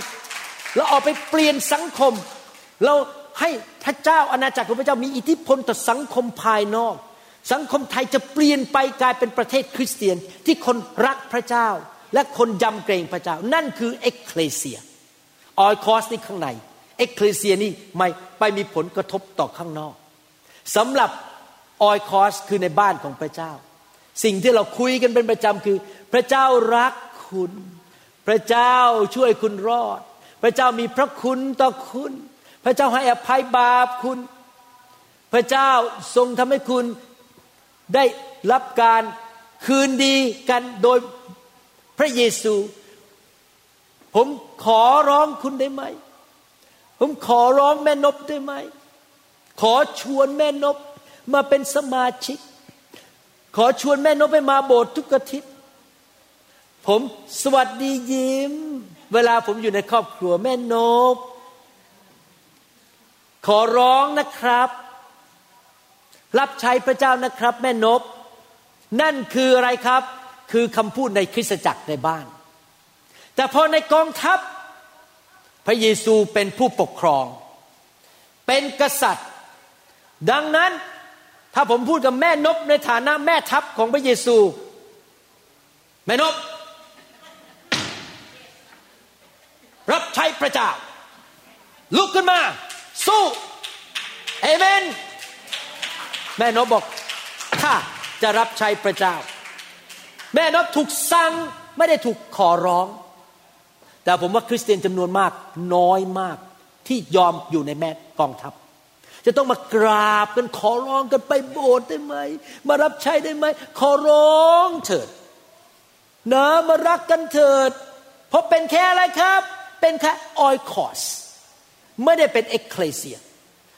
เราออกไปเปลี่ยนสังคม เราให้พระเจ้าอาณาจักรของพระเจ้ามีอิทธิพลต่อสังคมภายนอก สังคมไทยจะเปลี่ยนไปกลายเป็นประเทศคริสเตียนที่คนรักพระเจ้า และคนยำเกรงพระเจ้า นั่นคือ ekklesia oikos นี่ข้างใน ekklesia นี่ไม่ไปมีผลกระทบต่อข้างนอก สำหรับ oikos คือในบ้านของพระเจ้า สิ่งที่เราคุยกันเป็นประจำคือ พระเจ้ารักคุณ พระเจ้าช่วยคุณรอด พระเจ้ามีพระคุณต่อคุณ พระเจ้าให้อภัยบาปคุณ พระเจ้าทรงทำให้คุณได้รับการคืนดีกันโดยพระเยซู ผมขอร้องคุณได้ไหม ผมขอร้องแม่นบได้ไหม ขอชวนแม่นบมาเป็นสมาชิก ขอชวนแม่นบไปมาโบสถ์ทุกอาทิตย์ ผมสวัสดียิ้ม เวลาผมอยู่ในครอบครัวแม่นบ ขอร้องนะครับ รับใช้พระเจ้านะครับ แม่นบ นั่นคืออะไรครับ คือคำพูดในคริสตจักรในบ้าน แต่พอในกองทัพ พระเยซูเป็นผู้ปกครอง เป็นกษัตริย์ ดังนั้นถ้าผมพูดกับแม่นบในฐานะแม่ทัพของพระเยซู แม่นบ รับใช้พระเจ้า ลุกขึ้นมา สู้เอเมน แม่นบบอกข้าจะรับใช้พระเจ้า แม่นบถูกสั่งไม่ได้ถูกขอร้อง แต่ผมว่าคริสเตียนจำนวนมากน้อยมากที่ยอมอยู่ในแม่กองทัพ จะต้องมากราบกันขอร้องกันไปโบสถ์ได้ไหม มารับใช้ได้ไหม ขอร้องเถิดนะมารักกันเถิด เพราะเป็นแค่อะไรครับ เป็นแค่ oikos ไม่ได้เป็น ekklesia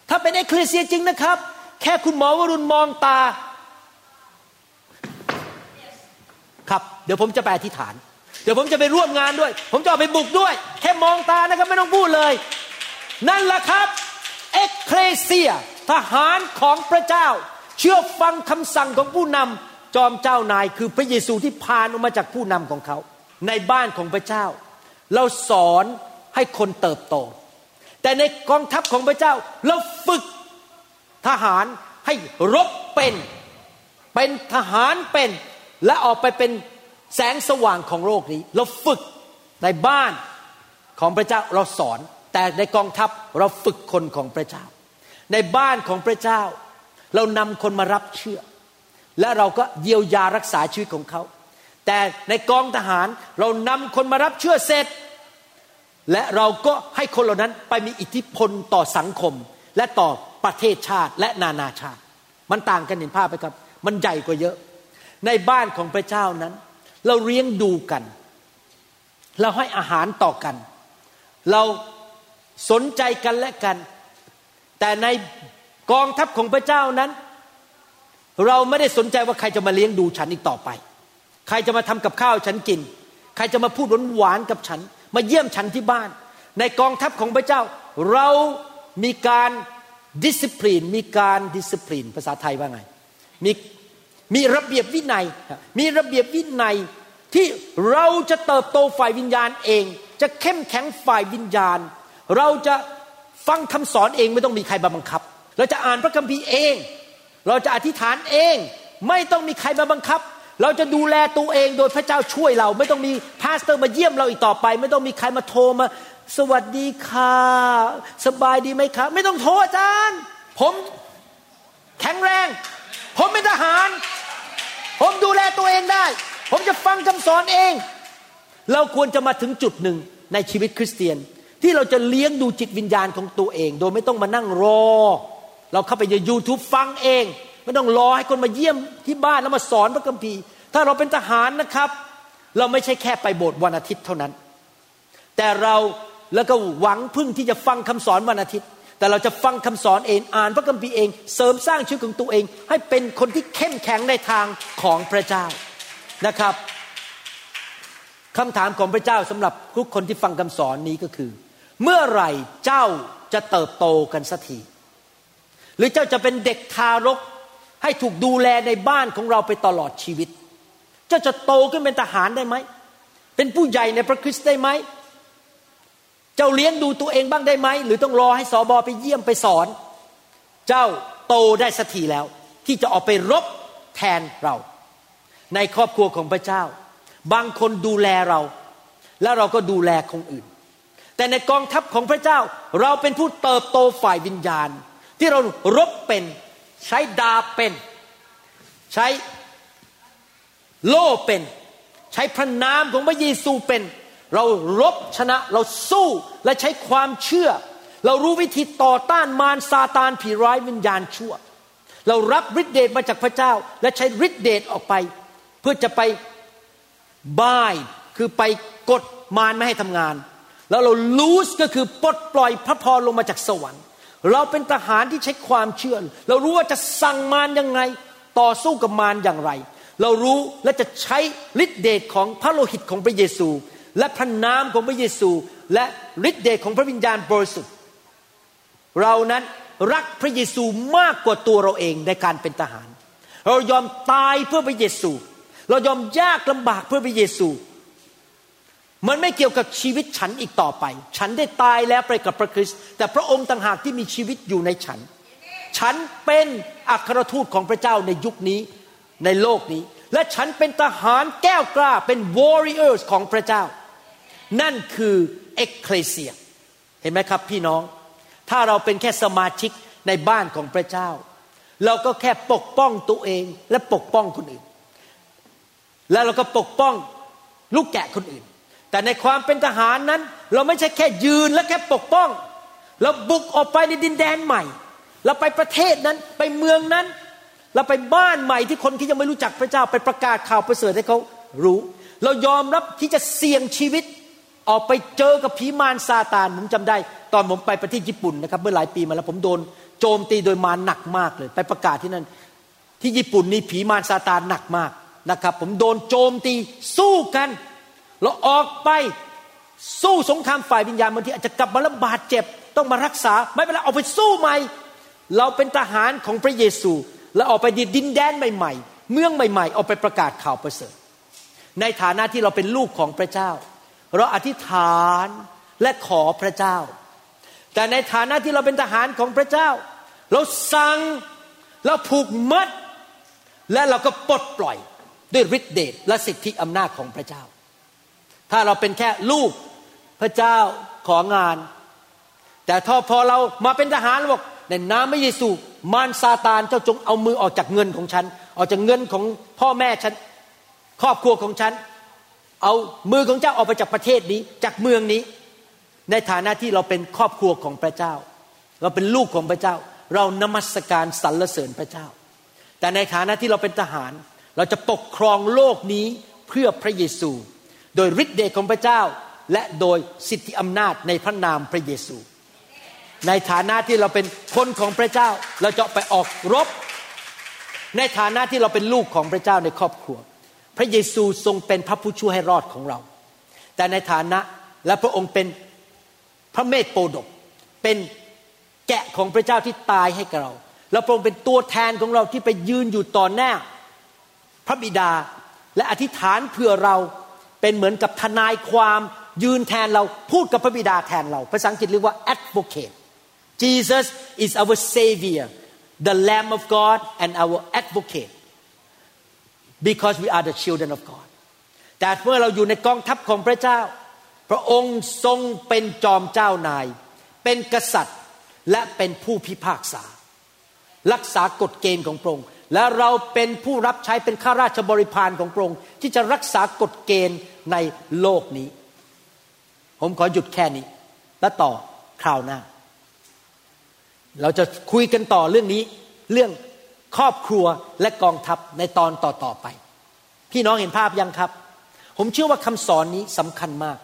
ถ้าเป็น ekklesia จริงนะครับ แค่คุณหมอวรุณมองตา ครับ เดี๋ยวผมจะไปอธิษฐาน เดี๋ยวผมจะไปร่วมงานด้วย ผมจะเอาไปบุกด้วย แค่มองตานะครับไม่ต้องพูดเลย นั่นแหละครับ เอกเคลเซีย ทหารของพระเจ้า เชื่อฟังคำสั่งของผู้นำจอมเจ้านายคือพระเยซูที่พานออกมาจากผู้นำของเขา ในบ้านของพระเจ้า เราสอนให้คนเติบโต แต่ในกองทัพของพระเจ้า เราฝึกทหารให้รบเป็น เป็นทหารเป็น และออกไปเป็นแสงสว่างของโลกนี้ เราฝึกในบ้านของพระเจ้าเราสอน แต่ในกองทัพเราฝึกคนของพระเจ้า ในบ้านของพระเจ้า เรานำคนมารับเชื่อ และเราก็เยียวยารักษาชีวิตของเขา แต่ในกองทหารเรานำคนมารับเชื่อเสร็จ และเราก็ให้คนเหล่านั้นไปมีอิทธิพลต่อสังคม และต่อประเทศชาติและนานาชาติ มันต่างกันเห็นภาพไหมครับ มันใหญ่กว่าเยอะ ในบ้านของพระเจ้านั้น เราเลี้ยงดูกัน เราให้อาหารต่อกัน เรา สนใจกันและกัน แต่ในกองทัพของพระเจ้านั้น เราไม่ได้สนใจว่าใครจะมาเลี้ยงดูฉันอีกต่อไป ใครจะมาทำกับข้าวฉันกิน ใครจะมาพูดหวานๆกับฉัน มาเยี่ยมฉันที่บ้าน ในกองทัพของพระเจ้า เรามีการดิสซิ p ลินมีการดิสซิ p ลินภาษาไทยว่าไงมีมีระเบียบวินัย มีระเบียบวินัยที่เราจะเติบโตฝ่ายวิญญาณเอง จะเข้มแข็งฝ่ายวิญญาณ เราจะฟังคำสอนเองไม่ต้องมีใครมาบังคับ เราจะอ่านพระคัมภีร์เอง เราจะอธิษฐานเอง ไม่ต้องมีใครมาบังคับ เราจะดูแลตัวเองโดยพระเจ้าช่วยเรา ไม่ต้องมี pastor มาเยี่ยมเราอีกต่อไป ไม่ต้องมีใครมาโทรมา สวัสดีค่ะสบายดีไหมคะไม่ต้องโทรอาจารย์ ผมแข็งแรง ผมเป็นทหาร ผมดูแลตัวเองได้ ผมจะฟังคำสอนเอง เราควรจะมาถึงจุดหนึ่งในชีวิตคริสเตียน ที่เราจะเลี้ยงดูจิตวิญญาณของตัวเอง โดยไม่ต้องมานั่งรอ เราเข้าไปใน YouTube ฟังเอง ไม่ต้องรอให้คนมาเยี่ยมที่บ้านแล้วมาสอนพระคัมภีร์ ถ้าเราเป็นทหารนะครับ เราไม่ใช่แค่ไปโบสถ์วันอาทิตย์เท่านั้น แต่เราแล้วก็หวังพึ่งที่จะฟังคำสอนวันอาทิตย์ แต่เราจะฟังคำสอนเองอ่านพระคัมภีร์เอง เสริมสร้างชีวิตของตัวเอง ให้เป็นคนที่เข้มแข็งในทางของพระเจ้านะครับคำถามของพระเจ้าสำหรับทุกคนที่ฟังคำสอนนี้ก็คือ เมื่อไหร่เจ้าจะเติบโตกันสักที หรือเจ้าจะเป็นเด็กทารกให้ถูกดูแลในบ้านของเราไปตลอดชีวิต เจ้าจะโตขึ้นเป็นทหารได้ไหม เป็นผู้ใหญ่ในพระคริสต์ได้ไหม เจ้าเลี้ยงดูตัวเองบ้างได้ไหม หรือต้องรอให้สอบอไปเยี่ยมไปสอน เจ้าโตได้สักทีแล้ว ที่จะออกไปรบแทนเรา ในครอบครัวของพระเจ้า บางคนดูแลเรา แล้วเราก็ดูแลคนอื่น แต่ในกองทัพของพระเจ้าเราเป็นผู้เติบโตฝ่ายวิญญาณ ที่เรารบเป็นใช้ดาเป็น ใช้โล่เป็น ใช้พระนามของพระเยซูเป็น เรารบชนะเราสู้และใช้ความเชื่อ เรารู้วิธีต่อต้านมารซาตานผีร้ายวิญญาณชั่ว เรารับฤทธิเดชมาจากพระเจ้า และใช้ฤทธิเดชออกไป เพื่อจะไปบ้ายคือไปกดมารไม่ให้ทำงาน แล้วเราลูสก็คือปลดปล่อยพระพรลงมาจากสวรรค์ เราเป็นทหารที่ใช้ความเชื่อ เรารู้ว่าจะสั่งมารยังไง ต่อสู้กับมารอย่างไร เรารู้และจะใช้ฤทธิเดชของพระโลหิตของพระเยซู และพระนามของพระเยซู และฤทธิเดชของพระวิญญาณบริสุทธิ์เรานั้นรักพระเยซูมากกว่าตัวเราเองในการเป็นทหาร เรายอมตายเพื่อพระเยซู เรายอมยากลำบากเพื่อพระเยซู มันไม่เกี่ยวกับชีวิตฉันอีกต่อไป ฉันได้ตายแล้วไปกับพระคริสต์แต่พระองค์ต่างหากที่มีชีวิตอยู่ในฉัน ฉันเป็นอัครทูตของพระเจ้าในยุคนี้ในโลกนี้ และฉันเป็นทหารแก้วกล้าเป็น warriors ของพระเจ้า นั่นคือเอ็กเคลเซียเห็นไหมครับพี่น้อง ถ้าเราเป็นแค่สมาชิกในบ้านของพระเจ้า เราก็แค่ปกป้องตัวเองและปกป้องคนอื่น แล้วเราก็ปกป้องลูกแกะคนอื่น แต่ในความเป็นทหารนั้น เราไม่ใช่แค่ยืนและแค่ปกป้อง เราบุกออกไปในดินแดนใหม่ เราไปประเทศนั้นไปเมืองนั้น เราไปบ้านใหม่ที่คนที่ยังไม่รู้จักพระเจ้าไปประกาศข่าวประเสริฐให้เขารู้ เรายอมรับที่จะเสี่ยงชีวิตออกไปเจอกับผีมารซาตานผมจำได้ ตอนผมไปประเทศญี่ปุ่นนะครับเมื่อหลายปีมาแล้วผมโดนโจมตีโดยมารหนักมากเลย ไปประกาศที่นั่นที่ญี่ปุ่นนี่ผีมารซาตานหนักมากนะครับ ผมโดนโจมตีสู้กัน เราออกไปสู้สงครามฝ่ายวิญญาณบางทีอาจจะกลับมาแล้วบาดเจ็บ ต้องมารักษา ไม่เป็นไรออกไปสู้ใหม่ เราเป็นทหารของพระเยซูและออกไปดินแดนใหม่ ๆ เมืองใหม่ ๆ ออกไปประกาศข่าวประเสริฐ ในฐานะที่เราเป็นลูกของพระเจ้า เราอธิษฐานและขอพระเจ้า แต่ในฐานะที่เราเป็นทหารของพระเจ้า เราสั่งเราผูกมัด และเราก็ปลดปล่อยด้วยฤทธิเดชและสิทธิอำนาจของพระเจ้า ถ้าเราเป็นแค่ลูกพระเจ้าของาน แต่ถ้าพอเรามาเป็นทหารบอกในนามพระเยซูมารซาตานเจ้าจงเอามือออกจากเงินของฉัน ออกจากเงินของพ่อแม่ฉัน ครอบครัวของฉัน เอามือของเจ้าออกไปจากประเทศนี้จากเมืองนี้ ในฐานะที่เราเป็นครอบครัวของพระเจ้า เราเป็นลูกของพระเจ้า เรานมัสการสรรเสริญพระเจ้า แต่ในฐานะที่เราเป็นทหาร เราจะปกครองโลกนี้เพื่อพระเยซู โดยฤทธิเดชของพระเจ้า และโดยสิทธิอำนาจในพระนามพระเยซู ในฐานะที่เราเป็นคนของพระเจ้า เราจะไปออกรบ ในฐานะที่เราเป็นลูกของพระเจ้าในครอบครัว พระเยซูทรงเป็นพระผู้ช่วยให้รอดของเรา แต่ในฐานะและพระองค์เป็นพระเมธโปดกเป็นแกะของพระเจ้าที่ตายให้กับเรา แล้วพระองค์เป็นตัวแทนของเราที่ไปยืนอยู่ต่อหน้า พระบิดาและอธิษฐานเพื่อเรา เป็นเหมือนกับทนายความยืนแทนเราพูดกับพระบิดาแทนเรา ภาษาอังกฤษเรียกว่า advocate Jesus is our savior the Lamb of God and our advocate because we are the children of God แต่เมื่อเราอยู่ในกองทัพของพระเจ้า พระองค์ทรงเป็นจอมเจ้านาย เป็นกษัตริย์และเป็นผู้พิพากษา รักษากฎเกณฑ์ของพระองค์และเราเป็นผู้รับใช้เป็นข้าราชบริพารของพระองค์ที่จะรักษากฎเกณฑ์ ในโลกนี้ ผมขอหยุดแค่นี้ และต่อคราวหน้า เราจะคุยกันต่อเรื่องนี้ เรื่องครอบครัวและกองทัพในตอนต่อๆไป พี่น้องเห็นภาพยังครับ ผมเชื่อว่าคำสอนนี้สำคัญมาก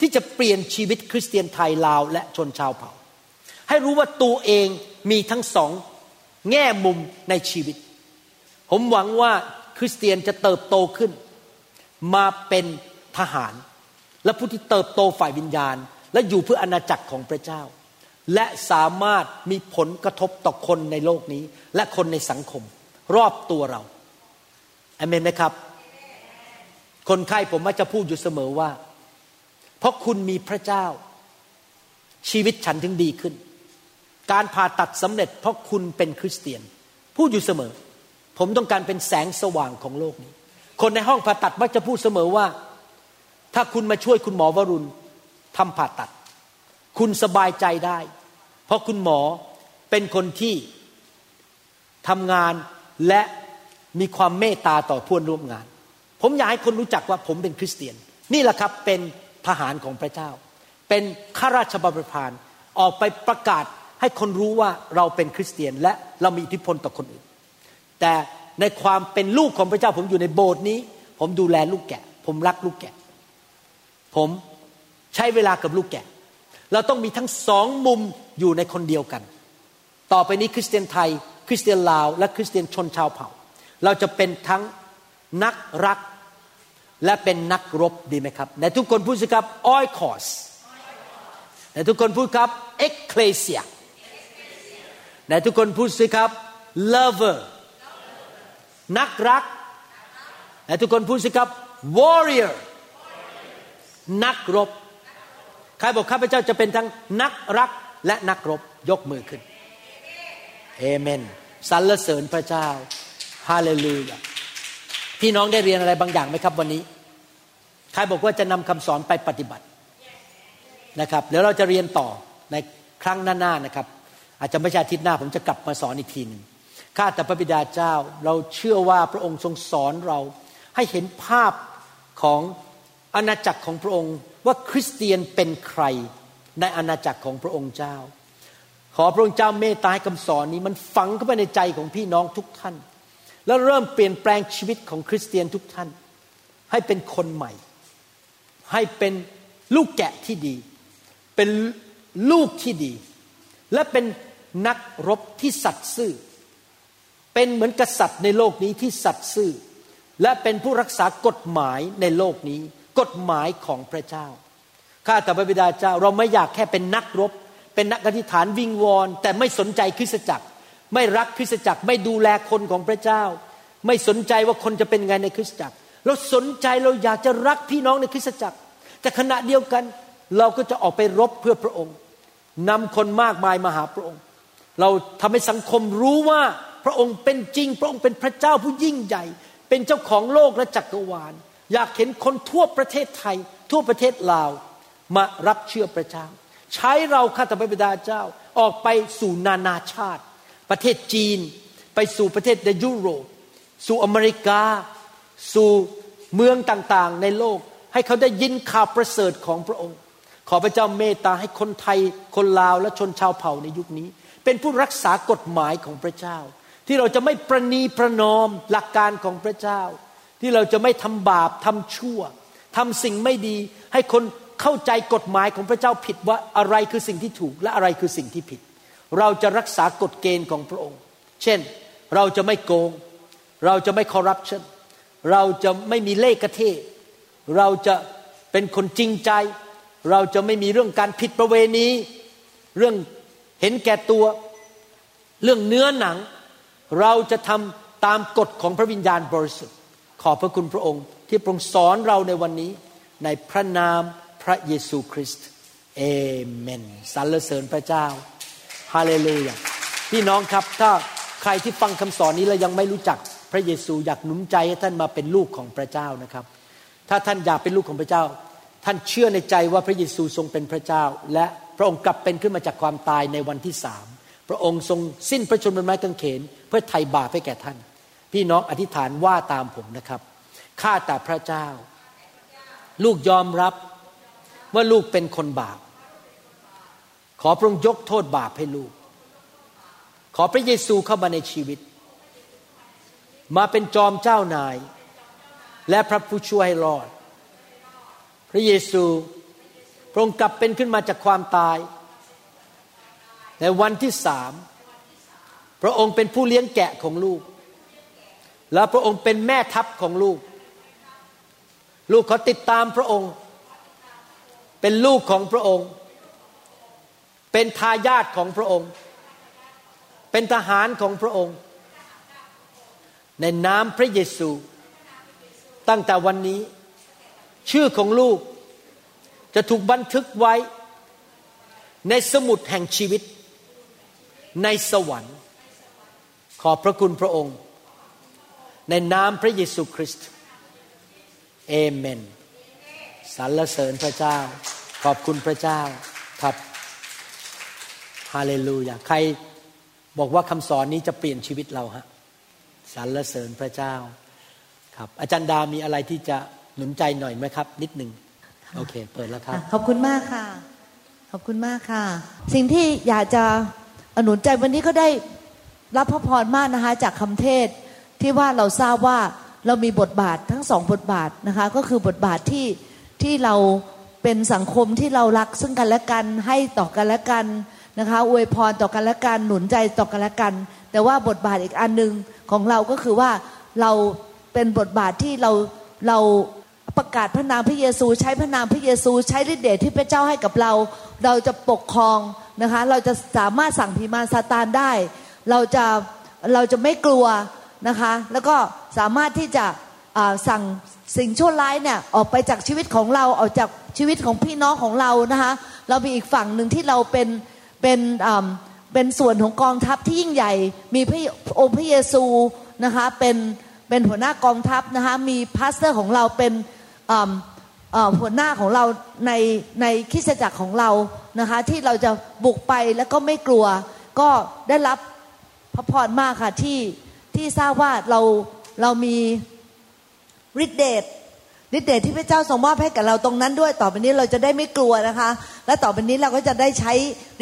ที่จะเปลี่ยนชีวิตคริสเตียนไทยลาวและชนชาวเผ่า ให้รู้ว่าตัวเองมีทั้งสองแง่มุมในชีวิต ผมหวังว่าคริสเตียนจะเติบโตขึ้น มาเป็นทหาร และผู้ที่เติบโตฝ่ายวิญญาณ และอยู่เพื่ออาณาจักรของพระเจ้า และสามารถมีผลกระทบต่อคนในโลกนี้ และคนในสังคม รอบตัวเราอเมนไหมครับ คนไข้ผมมักจะพูดอยู่เสมอว่า เพราะคุณมีพระเจ้า ชีวิตฉันถึงดีขึ้น การผ่าตัดสำเร็จเพราะคุณเป็นคริสเตียน พูดอยู่เสมอ ผมต้องการเป็นแสงสว่างของโลกนี้ คนในห้องผ่าตัดมักจะพูดเสมอว่า ถ้าคุณมาช่วยคุณหมอวรุณทำผ่าตัด คุณสบายใจได้ เพราะคุณหมอเป็นคนที่ทำงานและมีความเมตตาต่อเพื่อนร่วมงาน ผมอยากให้คนรู้จักว่าผมเป็นคริสเตียน นี่แหละครับเป็นทหารของพระเจ้า เป็นข้าราชบริพารออกไปประกาศให้คนรู้ว่าเราเป็นคริสเตียนและเรามีอิทธิพลต่อคนอื่น แต่ ในความเป็นลูกของพระเจ้า ผมอยู่ในโบสถ์นี้ ผมดูแลลูกแกะ ผมรักลูกแกะ ผมใช้เวลากับลูกแกะ เราต้องมีทั้งสองมุมอยู่ในคนเดียวกัน ต่อไปนี้คริสเตียนไทย คริสเตียนลาว และคริสเตียนชนชาวเผ่า เราจะเป็นทั้งนักรักและเป็นนักรบดีไหมครับในทุกคนพูดสิครับออยคอสในทุกคนพูดครับเอ็กเคลเซียในทุกคนพูดสิครับ lover นักรักและทุกคนพูดสิครับ warrior นักรบ ใครบอกข้าพเจ้าจะเป็นทั้งนักรักและนักรบยกมือขึ้นเอเมนสรรเสริญพระเจ้าฮาเลลูยาพี่น้องได้เรียนอะไรบางอย่างไหมครับวันนี้ ใครบอกว่าจะนำคำสอนไปปฏิบัตินะครับเดี๋ยวเราจะเรียนต่อในครั้งหน้าๆนะครับ อาจจะไม่ใช่อาทิตย์หน้าผมจะกลับมาสอนอีกทีหนึ่ง ข้าแต่พระบิดาเจ้าเราเชื่อว่าพระองค์ทรงสอนเรา ให้เห็นภาพของอาณาจักรของพระองค์ว่าคริสเตียนเป็นใครในอาณาจักรของพระองค์เจ้า ขอพระองค์เจ้าเมตตาให้คำสอนนี้มันฝังเข้าไปในใจของพี่น้องทุกท่าน แล้วเริ่มเปลี่ยนแปลงชีวิตของคริสเตียนทุกท่าน ให้เป็นคนใหม่ ให้เป็นลูกแกะที่ดี เป็นลูกที่ดี และเป็นนักรบที่สัตย์ซื่อ เป็นเหมือนกษัตริย์ในโลกนี้ที่สัตย์ซื่อ และเป็นผู้รักษากฎหมายในโลกนี้ กฎหมายของพระเจ้า ข้าแต่พระบิดาเจ้าเราไม่อยากแค่เป็นนักรบ เป็นนักอธิษฐานวิงวอน แต่ไม่สนใจคริสตจักร ไม่รักคริสตจักรไม่ดูแลคนของพระเจ้า ไม่สนใจว่าคนจะเป็นไงในคริสตจักร เราสนใจเราอยากจะรักพี่น้องในคริสตจักร แต่ขณะเดียวกันเราก็จะออกไปรบเพื่อพระองค์นำคนมากมายมาหาพระองค์ เราทำให้สังคมรู้ว่า พระองค์เป็นจริง พระองค์เป็นพระเจ้าผู้ยิ่งใหญ่ เป็นเจ้าของโลกและจักรวาล อยากเห็นคนทั่วประเทศไทย ทั่วประเทศลาวมารับเชื่อพระเจ้า ใช้เราข้าแต่พระบิดาเจ้าออกไปสู่นานาชาติ ประเทศจีน ไปสู่ประเทศในยุโรป สู่อเมริกา สู่เมืองต่างๆ ในโลก ให้เขาได้ยินข่าวประเสริฐของพระองค์ ขอพระเจ้าเมตตาให้คนไทยคนลาวและชนชาวเผ่าในยุคนี้ เป็นผู้รักษากฎหมายของพระเจ้า ที่เราจะไม่ประนีประนอมหลักการของพระเจ้า ที่เราจะไม่ทำบาปทำชั่วทำสิ่งไม่ดี ให้คนเข้าใจกฎหมายของพระเจ้าผิดว่าอะไรคือสิ่งที่ถูกและอะไรคือสิ่งที่ผิด เราจะรักษากฎเกณฑ์ของพระองค์ เช่น เราจะไม่โกง เราจะไม่คอร์รัปชันเราจะไม่มีเล่ห์กระเทเราจะเป็นคนจริงใจ เราจะไม่มีเรื่องการผิดประเวณี เรื่องเห็นแก่ตัว เรื่องเนื้อหนัง เราจะทำตามกฎของพระวิญญาณบริสุทธิ์ ขอบพระคุณพระองค์ ที่ทรงสอนเราในวันนี้ ในพระนามพระเยซูคริสต์เอเมนสรรเสริญพระเจ้าฮาเลลูยาพี่น้องครับถ้าใครที่ฟังคำสอนนี้แล้วยังไม่รู้จักพระเยซูอยากหนุนใจให้ท่านมาเป็นลูกของพระเจ้านะครับ ถ้าท่านอยากเป็นลูกของพระเจ้า ท่านเชื่อในใจว่าพระเยซูทรงเป็นพระเจ้า และพระองค์กลับเป็นขึ้นมาจากความตายในวันที่สาม พระองค์ทรงสิ้นพระชนม์บนไม้กางเขน เพื่อไถ่บาปให้แก่ท่าน พี่น้องอธิษฐานว่าตามผมนะครับข้าแต่พระเจ้า ลูกยอมรับว่าลูกเป็นคนบาป ขอพระองค์ยกโทษบาปให้ลูก ขอพระเยซูเข้ามาในชีวิต มาเป็นจอมเจ้านาย และพระผู้ช่วยให้รอด พระเยซูพระองค์กลับเป็นขึ้นมาจากความตาย ในวันที่สามพระองค์เป็นผู้เลี้ยงแกะของลูก และพระองค์เป็นแม่ทัพของลูก ลูกเขอติดตามพระองค์ เป็นลูกของพระองค์ เป็นทายาทของพระองค์ เป็นทหารของพระองค์ ในนามพระเยซู ตั้งแต่วันนี้ ชื่อของลูกจะถูกบันทึกไว้ในสมุดแห่งชีวิต ในสวรรค์ ขอบพระคุณพระองค์ ในนามพระเยซูคริสต์เอเมนสรรเสริญพระเจ้า ขอบคุณพระเจ้าครับฮาเลลูยาใครบอกว่าคำสอนนี้จะเปลี่ยนชีวิตเราฮะสรรเสริญพระเจ้าครับอาจารย์ดามีอะไรที่จะหนุนใจหน่อยไหมครับ นิดหนึ่งโอเค เปิดแล้วครับ ขอบคุณมากค่ะ ขอบคุณมากค่ะ สิ่งที่อยากจะ อนุนใจวันนี้ก็ได้รับพระพรมากนะคะจากคำเทศที่ว่าเราทราบว่าเรามีบทบาททั้งสองบทบาทนะคะก็คือบทบาทที่ที่เราเป็นสังคมที่เรารักซึ่งกันและกันให้ต่อกันและกันนะคะอวยพรต่อกันและกันหนุนใจต่อกันและกัน แต่ว่าบทบาทอีกอันหนึ่งของเราก็คือว่าเราเป็นบทบาทที่เราเราประกาศพระนามพระเยซู ใช้พระนามพระเยซู ใช้ฤทธิ์เดชที่พระเจ้าให้กับเรา เราจะปกครอง นะคะ เราจะสามารถสั่งพิมานซาตานได้ เราจะเราจะไม่กลัวนะคะ แล้วก็สามารถที่จะสั่งสิ่งชั่วร้ายเนี่ยออกไปจากชีวิตของเราออกจากชีวิตของพี่น้องของเรานะคะ เรามีอีกฝั่งหนึ่งที่เราเป็นเป็นเป็นส่วนของกองทัพที่ยิ่งใหญ่ มีพระองค์พระเยซูนะคะเป็นเป็นหัวหน้ากองทัพนะคะมี pastor ของเราเป็น หัวหน้าของเราในในคริสตจักรของเรานะคะที่เราจะบุกไปแล้วก็ไม่กลัว ก็ได้รับพระพรมากค่ะที่ที่ทราบว่าเราเรามีฤทธิเดชฤทธิเดชที่พระเจ้าทรงมอบให้กับเราตรงนั้นด้วยต่อไปนี้เราจะได้ไม่กลัวนะคะ และต่อไปนี้เราก็จะได้ใช้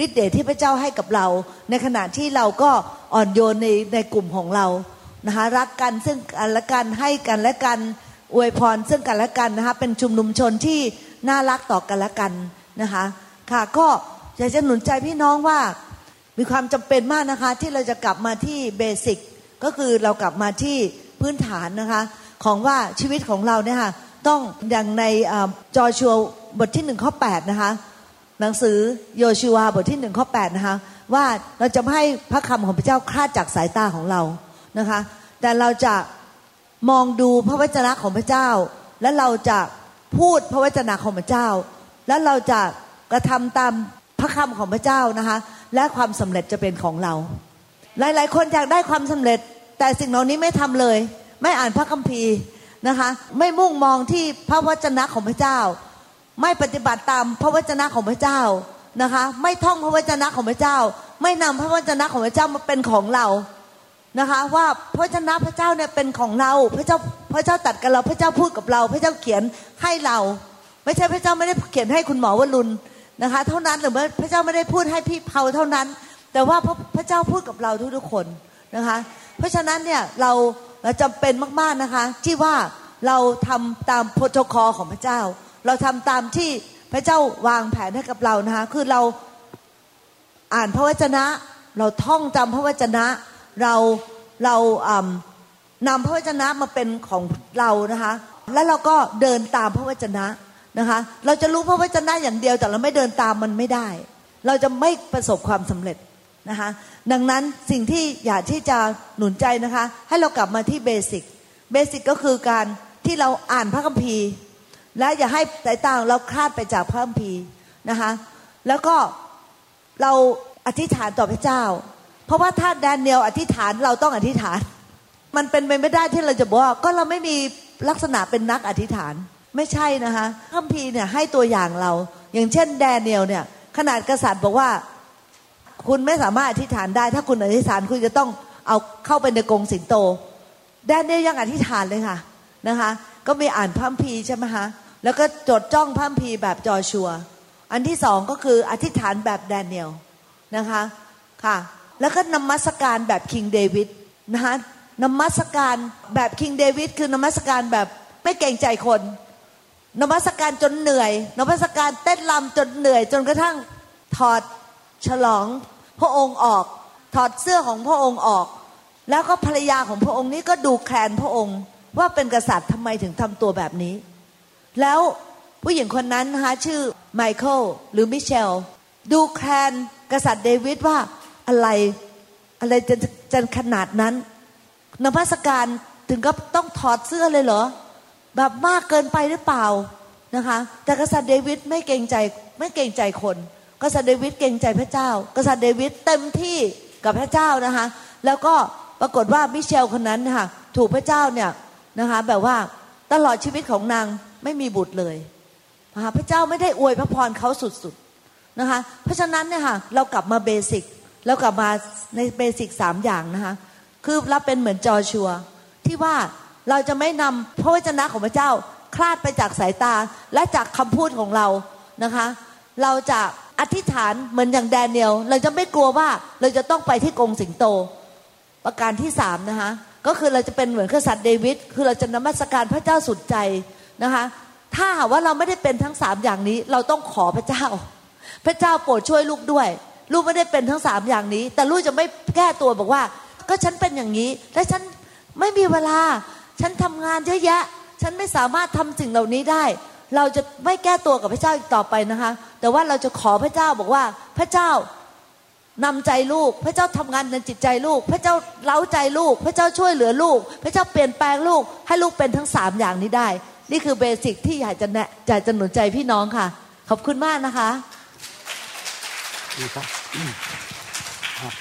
ฤทธิเดชที่พระเจ้าให้กับเรา ในขณะที่เราก็อ่อนโยนในในกลุ่มของเรานะคะรักกันซึ่งกันและกันให้กันและกัน อวยพรซึ่งกันและกันนะคะเป็นชุมนุมชนที่น่ารักต่อกันและกันนะคะค่ะก็อยากจะหนุนใจพี่น้องว่ามีความจำเป็นมากนะคะที่เราจะกลับมาที่เบสิกก็คือเรากลับมาที่พื้นฐานนะคะของว่าชีวิตของเราเนี่ยค่ะต้องอย่างในจอชัวบทที่หนึ่งข้อ8นะคะหนังสือโยชูวาบทที่หนึ่งข้อ8นะคะว่าเราจะไม่ให้พระคำของพระเจ้าคลาดจากสายตาของเรานะคะแต่เราจะ มองดูพระวจนะของพระเจ้า และเราจะพูดพระวจนะของพระเจ้า และเราจะกระทำตามพระคำของพระเจ้านะคะ และความสำเร็จจะเป็นของเรา หลาย ๆ คนอยากได้ความสำเร็จ แต่สิ่งเหล่านี้ไม่ทำเลย ไม่อ่านพระคัมภีร์นะคะ ไม่มุ่งมองที่พระวจนะของพระเจ้า ไม่ปฏิบัติตามพระวจนะของพระเจ้านะคะ ไม่ท่องพระวจนะของพระเจ้า ไม่นำพระวจนะของพระเจ้ามาเป็นของเรา นะคะว่าพระวจนะพระเจ้าเนี่ยเป็นของเราพระเจ้าพระเจ้าตัดกับเราพระเจ้าพูดกับเรา พระเจ้าเขียนให้เรา ไม่ใช่พระเจ้าไม่ได้เขียนให้คุณหมอวรุณนะคะ เท่านั้นหรือว่าพระเจ้าไม่ได้พูดให้พี่เผาเท่านั้น แต่ว่าพระพระเจ้าพูดกับเราทุกๆคนนะคะ เพราะฉะนั้นเนี่ยเราเราจำเป็นมากๆนะคะ ที่ว่าเราทำตามโปรโตคอลของพระเจ้า เราทำตามที่พระเจ้าวางแผนให้กับเรานะคะคือเราอ่านพระวจนะ เราท่องจำพระวจนะ เราเรานำพระวจนะมาเป็นของเรานะคะ แล้วเราก็เดินตามพระวจนะนะคะ เราจะรู้พระวจนะอย่างเดียวแต่เราไม่เดินตามมันไม่ได้ เราจะไม่ประสบความสำเร็จนะคะ ดังนั้นสิ่งที่อยากที่จะหนุนใจนะคะ ให้เรากลับมาที่เบสิกเบสิกก็คือการที่เราอ่านพระคัมภีร์ และอย่าให้สายตาเราคลาดไปจากพระคัมภีร์นะคะ แล้วก็เราอธิษฐานต่อพระเจ้า เพราะว่าถ้าแดเนียลอธิษฐานเราต้องอธิษฐาน มันเป็นไปไม่ได้ที่เราจะบอกว่าก็เราไม่มีลักษณะเป็นนักอธิษฐานไม่ใช่นะคะพระคัมภีร์เนี่ยให้ตัวอย่างเรา อย่างเช่น แดเนียลเนี่ย ขนาดกษัตริย์บอกว่า คุณไม่สามารถอธิษฐานได้ ถ้าคุณอธิษฐานคุณจะต้องเอาเข้าไปในกรงสิงโต แดเนียลยังอธิษฐานเลยค่ะนะคะ ก็มีอ่านพระคัมภีร์ใช่ไหมคะแล้วก็จดจ้องพระคัมภีร์แบบจอชัว อันที่สองก็คืออธิษฐานแบบแดเนียลนะคะค่ะ แล้วก็นมัสการแบบคิงเดวิดนะคะนมัสการแบบคิงเดวิดคือนมัสการแบบไม่เกรงใจคน นมัสการจนเหนื่อย นมัสการเต้นรำจนเหนื่อย จนกระทั่งถอดฉลองพระองค์ออก ถอดเสื้อของพระองค์ออก แล้วก็ภรรยาของพระองค์นี้ก็ดูแคลนพระองค์ ว่าเป็นกษัตริย์ทำไมถึงทำตัวแบบนี้ แล้วผู้หญิงคนนั้นนะคะชื่อไมเคิลหรือมิเชลดูแคลนกษัตริย์เดวิดว่า อะไรอะไรจะจะขนาดนั้นนมัสการถึงก็ต้องถอดเสื้อเลยเหรอ แบบมากเกินไปหรือเปล่านะคะ แต่กษัตริย์เดวิดไม่เกรงใจไม่เกรงใจคน กษัตริย์เดวิดเกรงใจพระเจ้า กษัตริย์เดวิดเต็มที่กับพระเจ้านะคะ แล้วก็ปรากฏว่ามิเชลคนนั้นนะคะถูกพระเจ้าเนี่ยนะคะแบบว่าตลอดชีวิตของนางไม่มีบุตรเลยพนะคะพระเจ้าไม่ได้อวยพระพรเขาสุดๆนะคะ เพราะฉะนั้นเนี่ยค่ะเรากลับมาเบสิก เรากลับมาในเบสิกสามอย่างนะคะ คือเราเป็นเหมือนจอชัว ที่ว่าเราจะไม่นำพระวจนะของพระเจ้าคลาดไปจากสายตาและจากคำพูดของเรานะคะ เราจะอธิษฐานเหมือนอย่างแดเนียลเราจะไม่กลัวว่าเราจะต้องไปที่กรงสิงโต ประการที่สามนะคะก็คือเราจะเป็นเหมือนกษัตริย์เดวิดคือเราจะนมัสการพระเจ้าสุดใจนะคะ ถ้าหากว่าเราไม่ได้เป็นทั้งสามอย่างนี้ เราต้องขอพระเจ้า พระเจ้าโปรดช่วยลูกด้วย ลูกไม่ได้เป็นทั้งสามอย่างนี้ แต่ลูกจะไม่แก้ตัวบอกว่า ก็ฉันเป็นอย่างนี้ และฉันไม่มีเวลา ฉันทำงานเยอะแยะ ฉันไม่สามารถทำสิ่งเหล่านี้ได้ เราจะไม่แก้ตัวกับพระเจ้าอีกต่อไปนะคะ แต่ว่าเราจะขอพระเจ้าบอกว่า พระเจ้านำใจลูก พระเจ้าทำงานในจิตใจลูก พระเจ้าเล้าใจลูก พระเจ้าช่วยเหลือลูก พระเจ้าเปลี่ยนแปลงลูก ให้ลูกเป็นทั้งสามอย่างนี้ได้ นี่คือเบสิกที่อยากจะแนะอยากจะหนุนใจพี่น้องค่ะ ขอบคุณมากนะคะดีครับ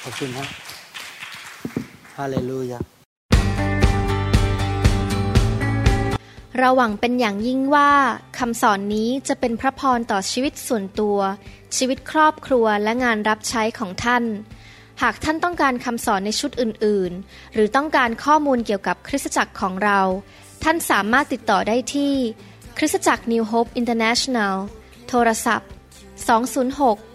ขอบคุณครับฮาเลลูยาเราหวังเป็นอย่างยิ่งว่าคำสอนนี้จะเป็นพระพรต่อชีวิตส่วนตัว ชีวิตครอบครัวและงานรับใช้ของท่าน หากท่านต้องการคำสอนในชุดอื่น ๆ หรือต้องการข้อมูลเกี่ยวกับคริสตจักรของเรา ท่านสามารถติดต่อได้ที่ คริสตจักร New Hope International โทรศัพท์ 206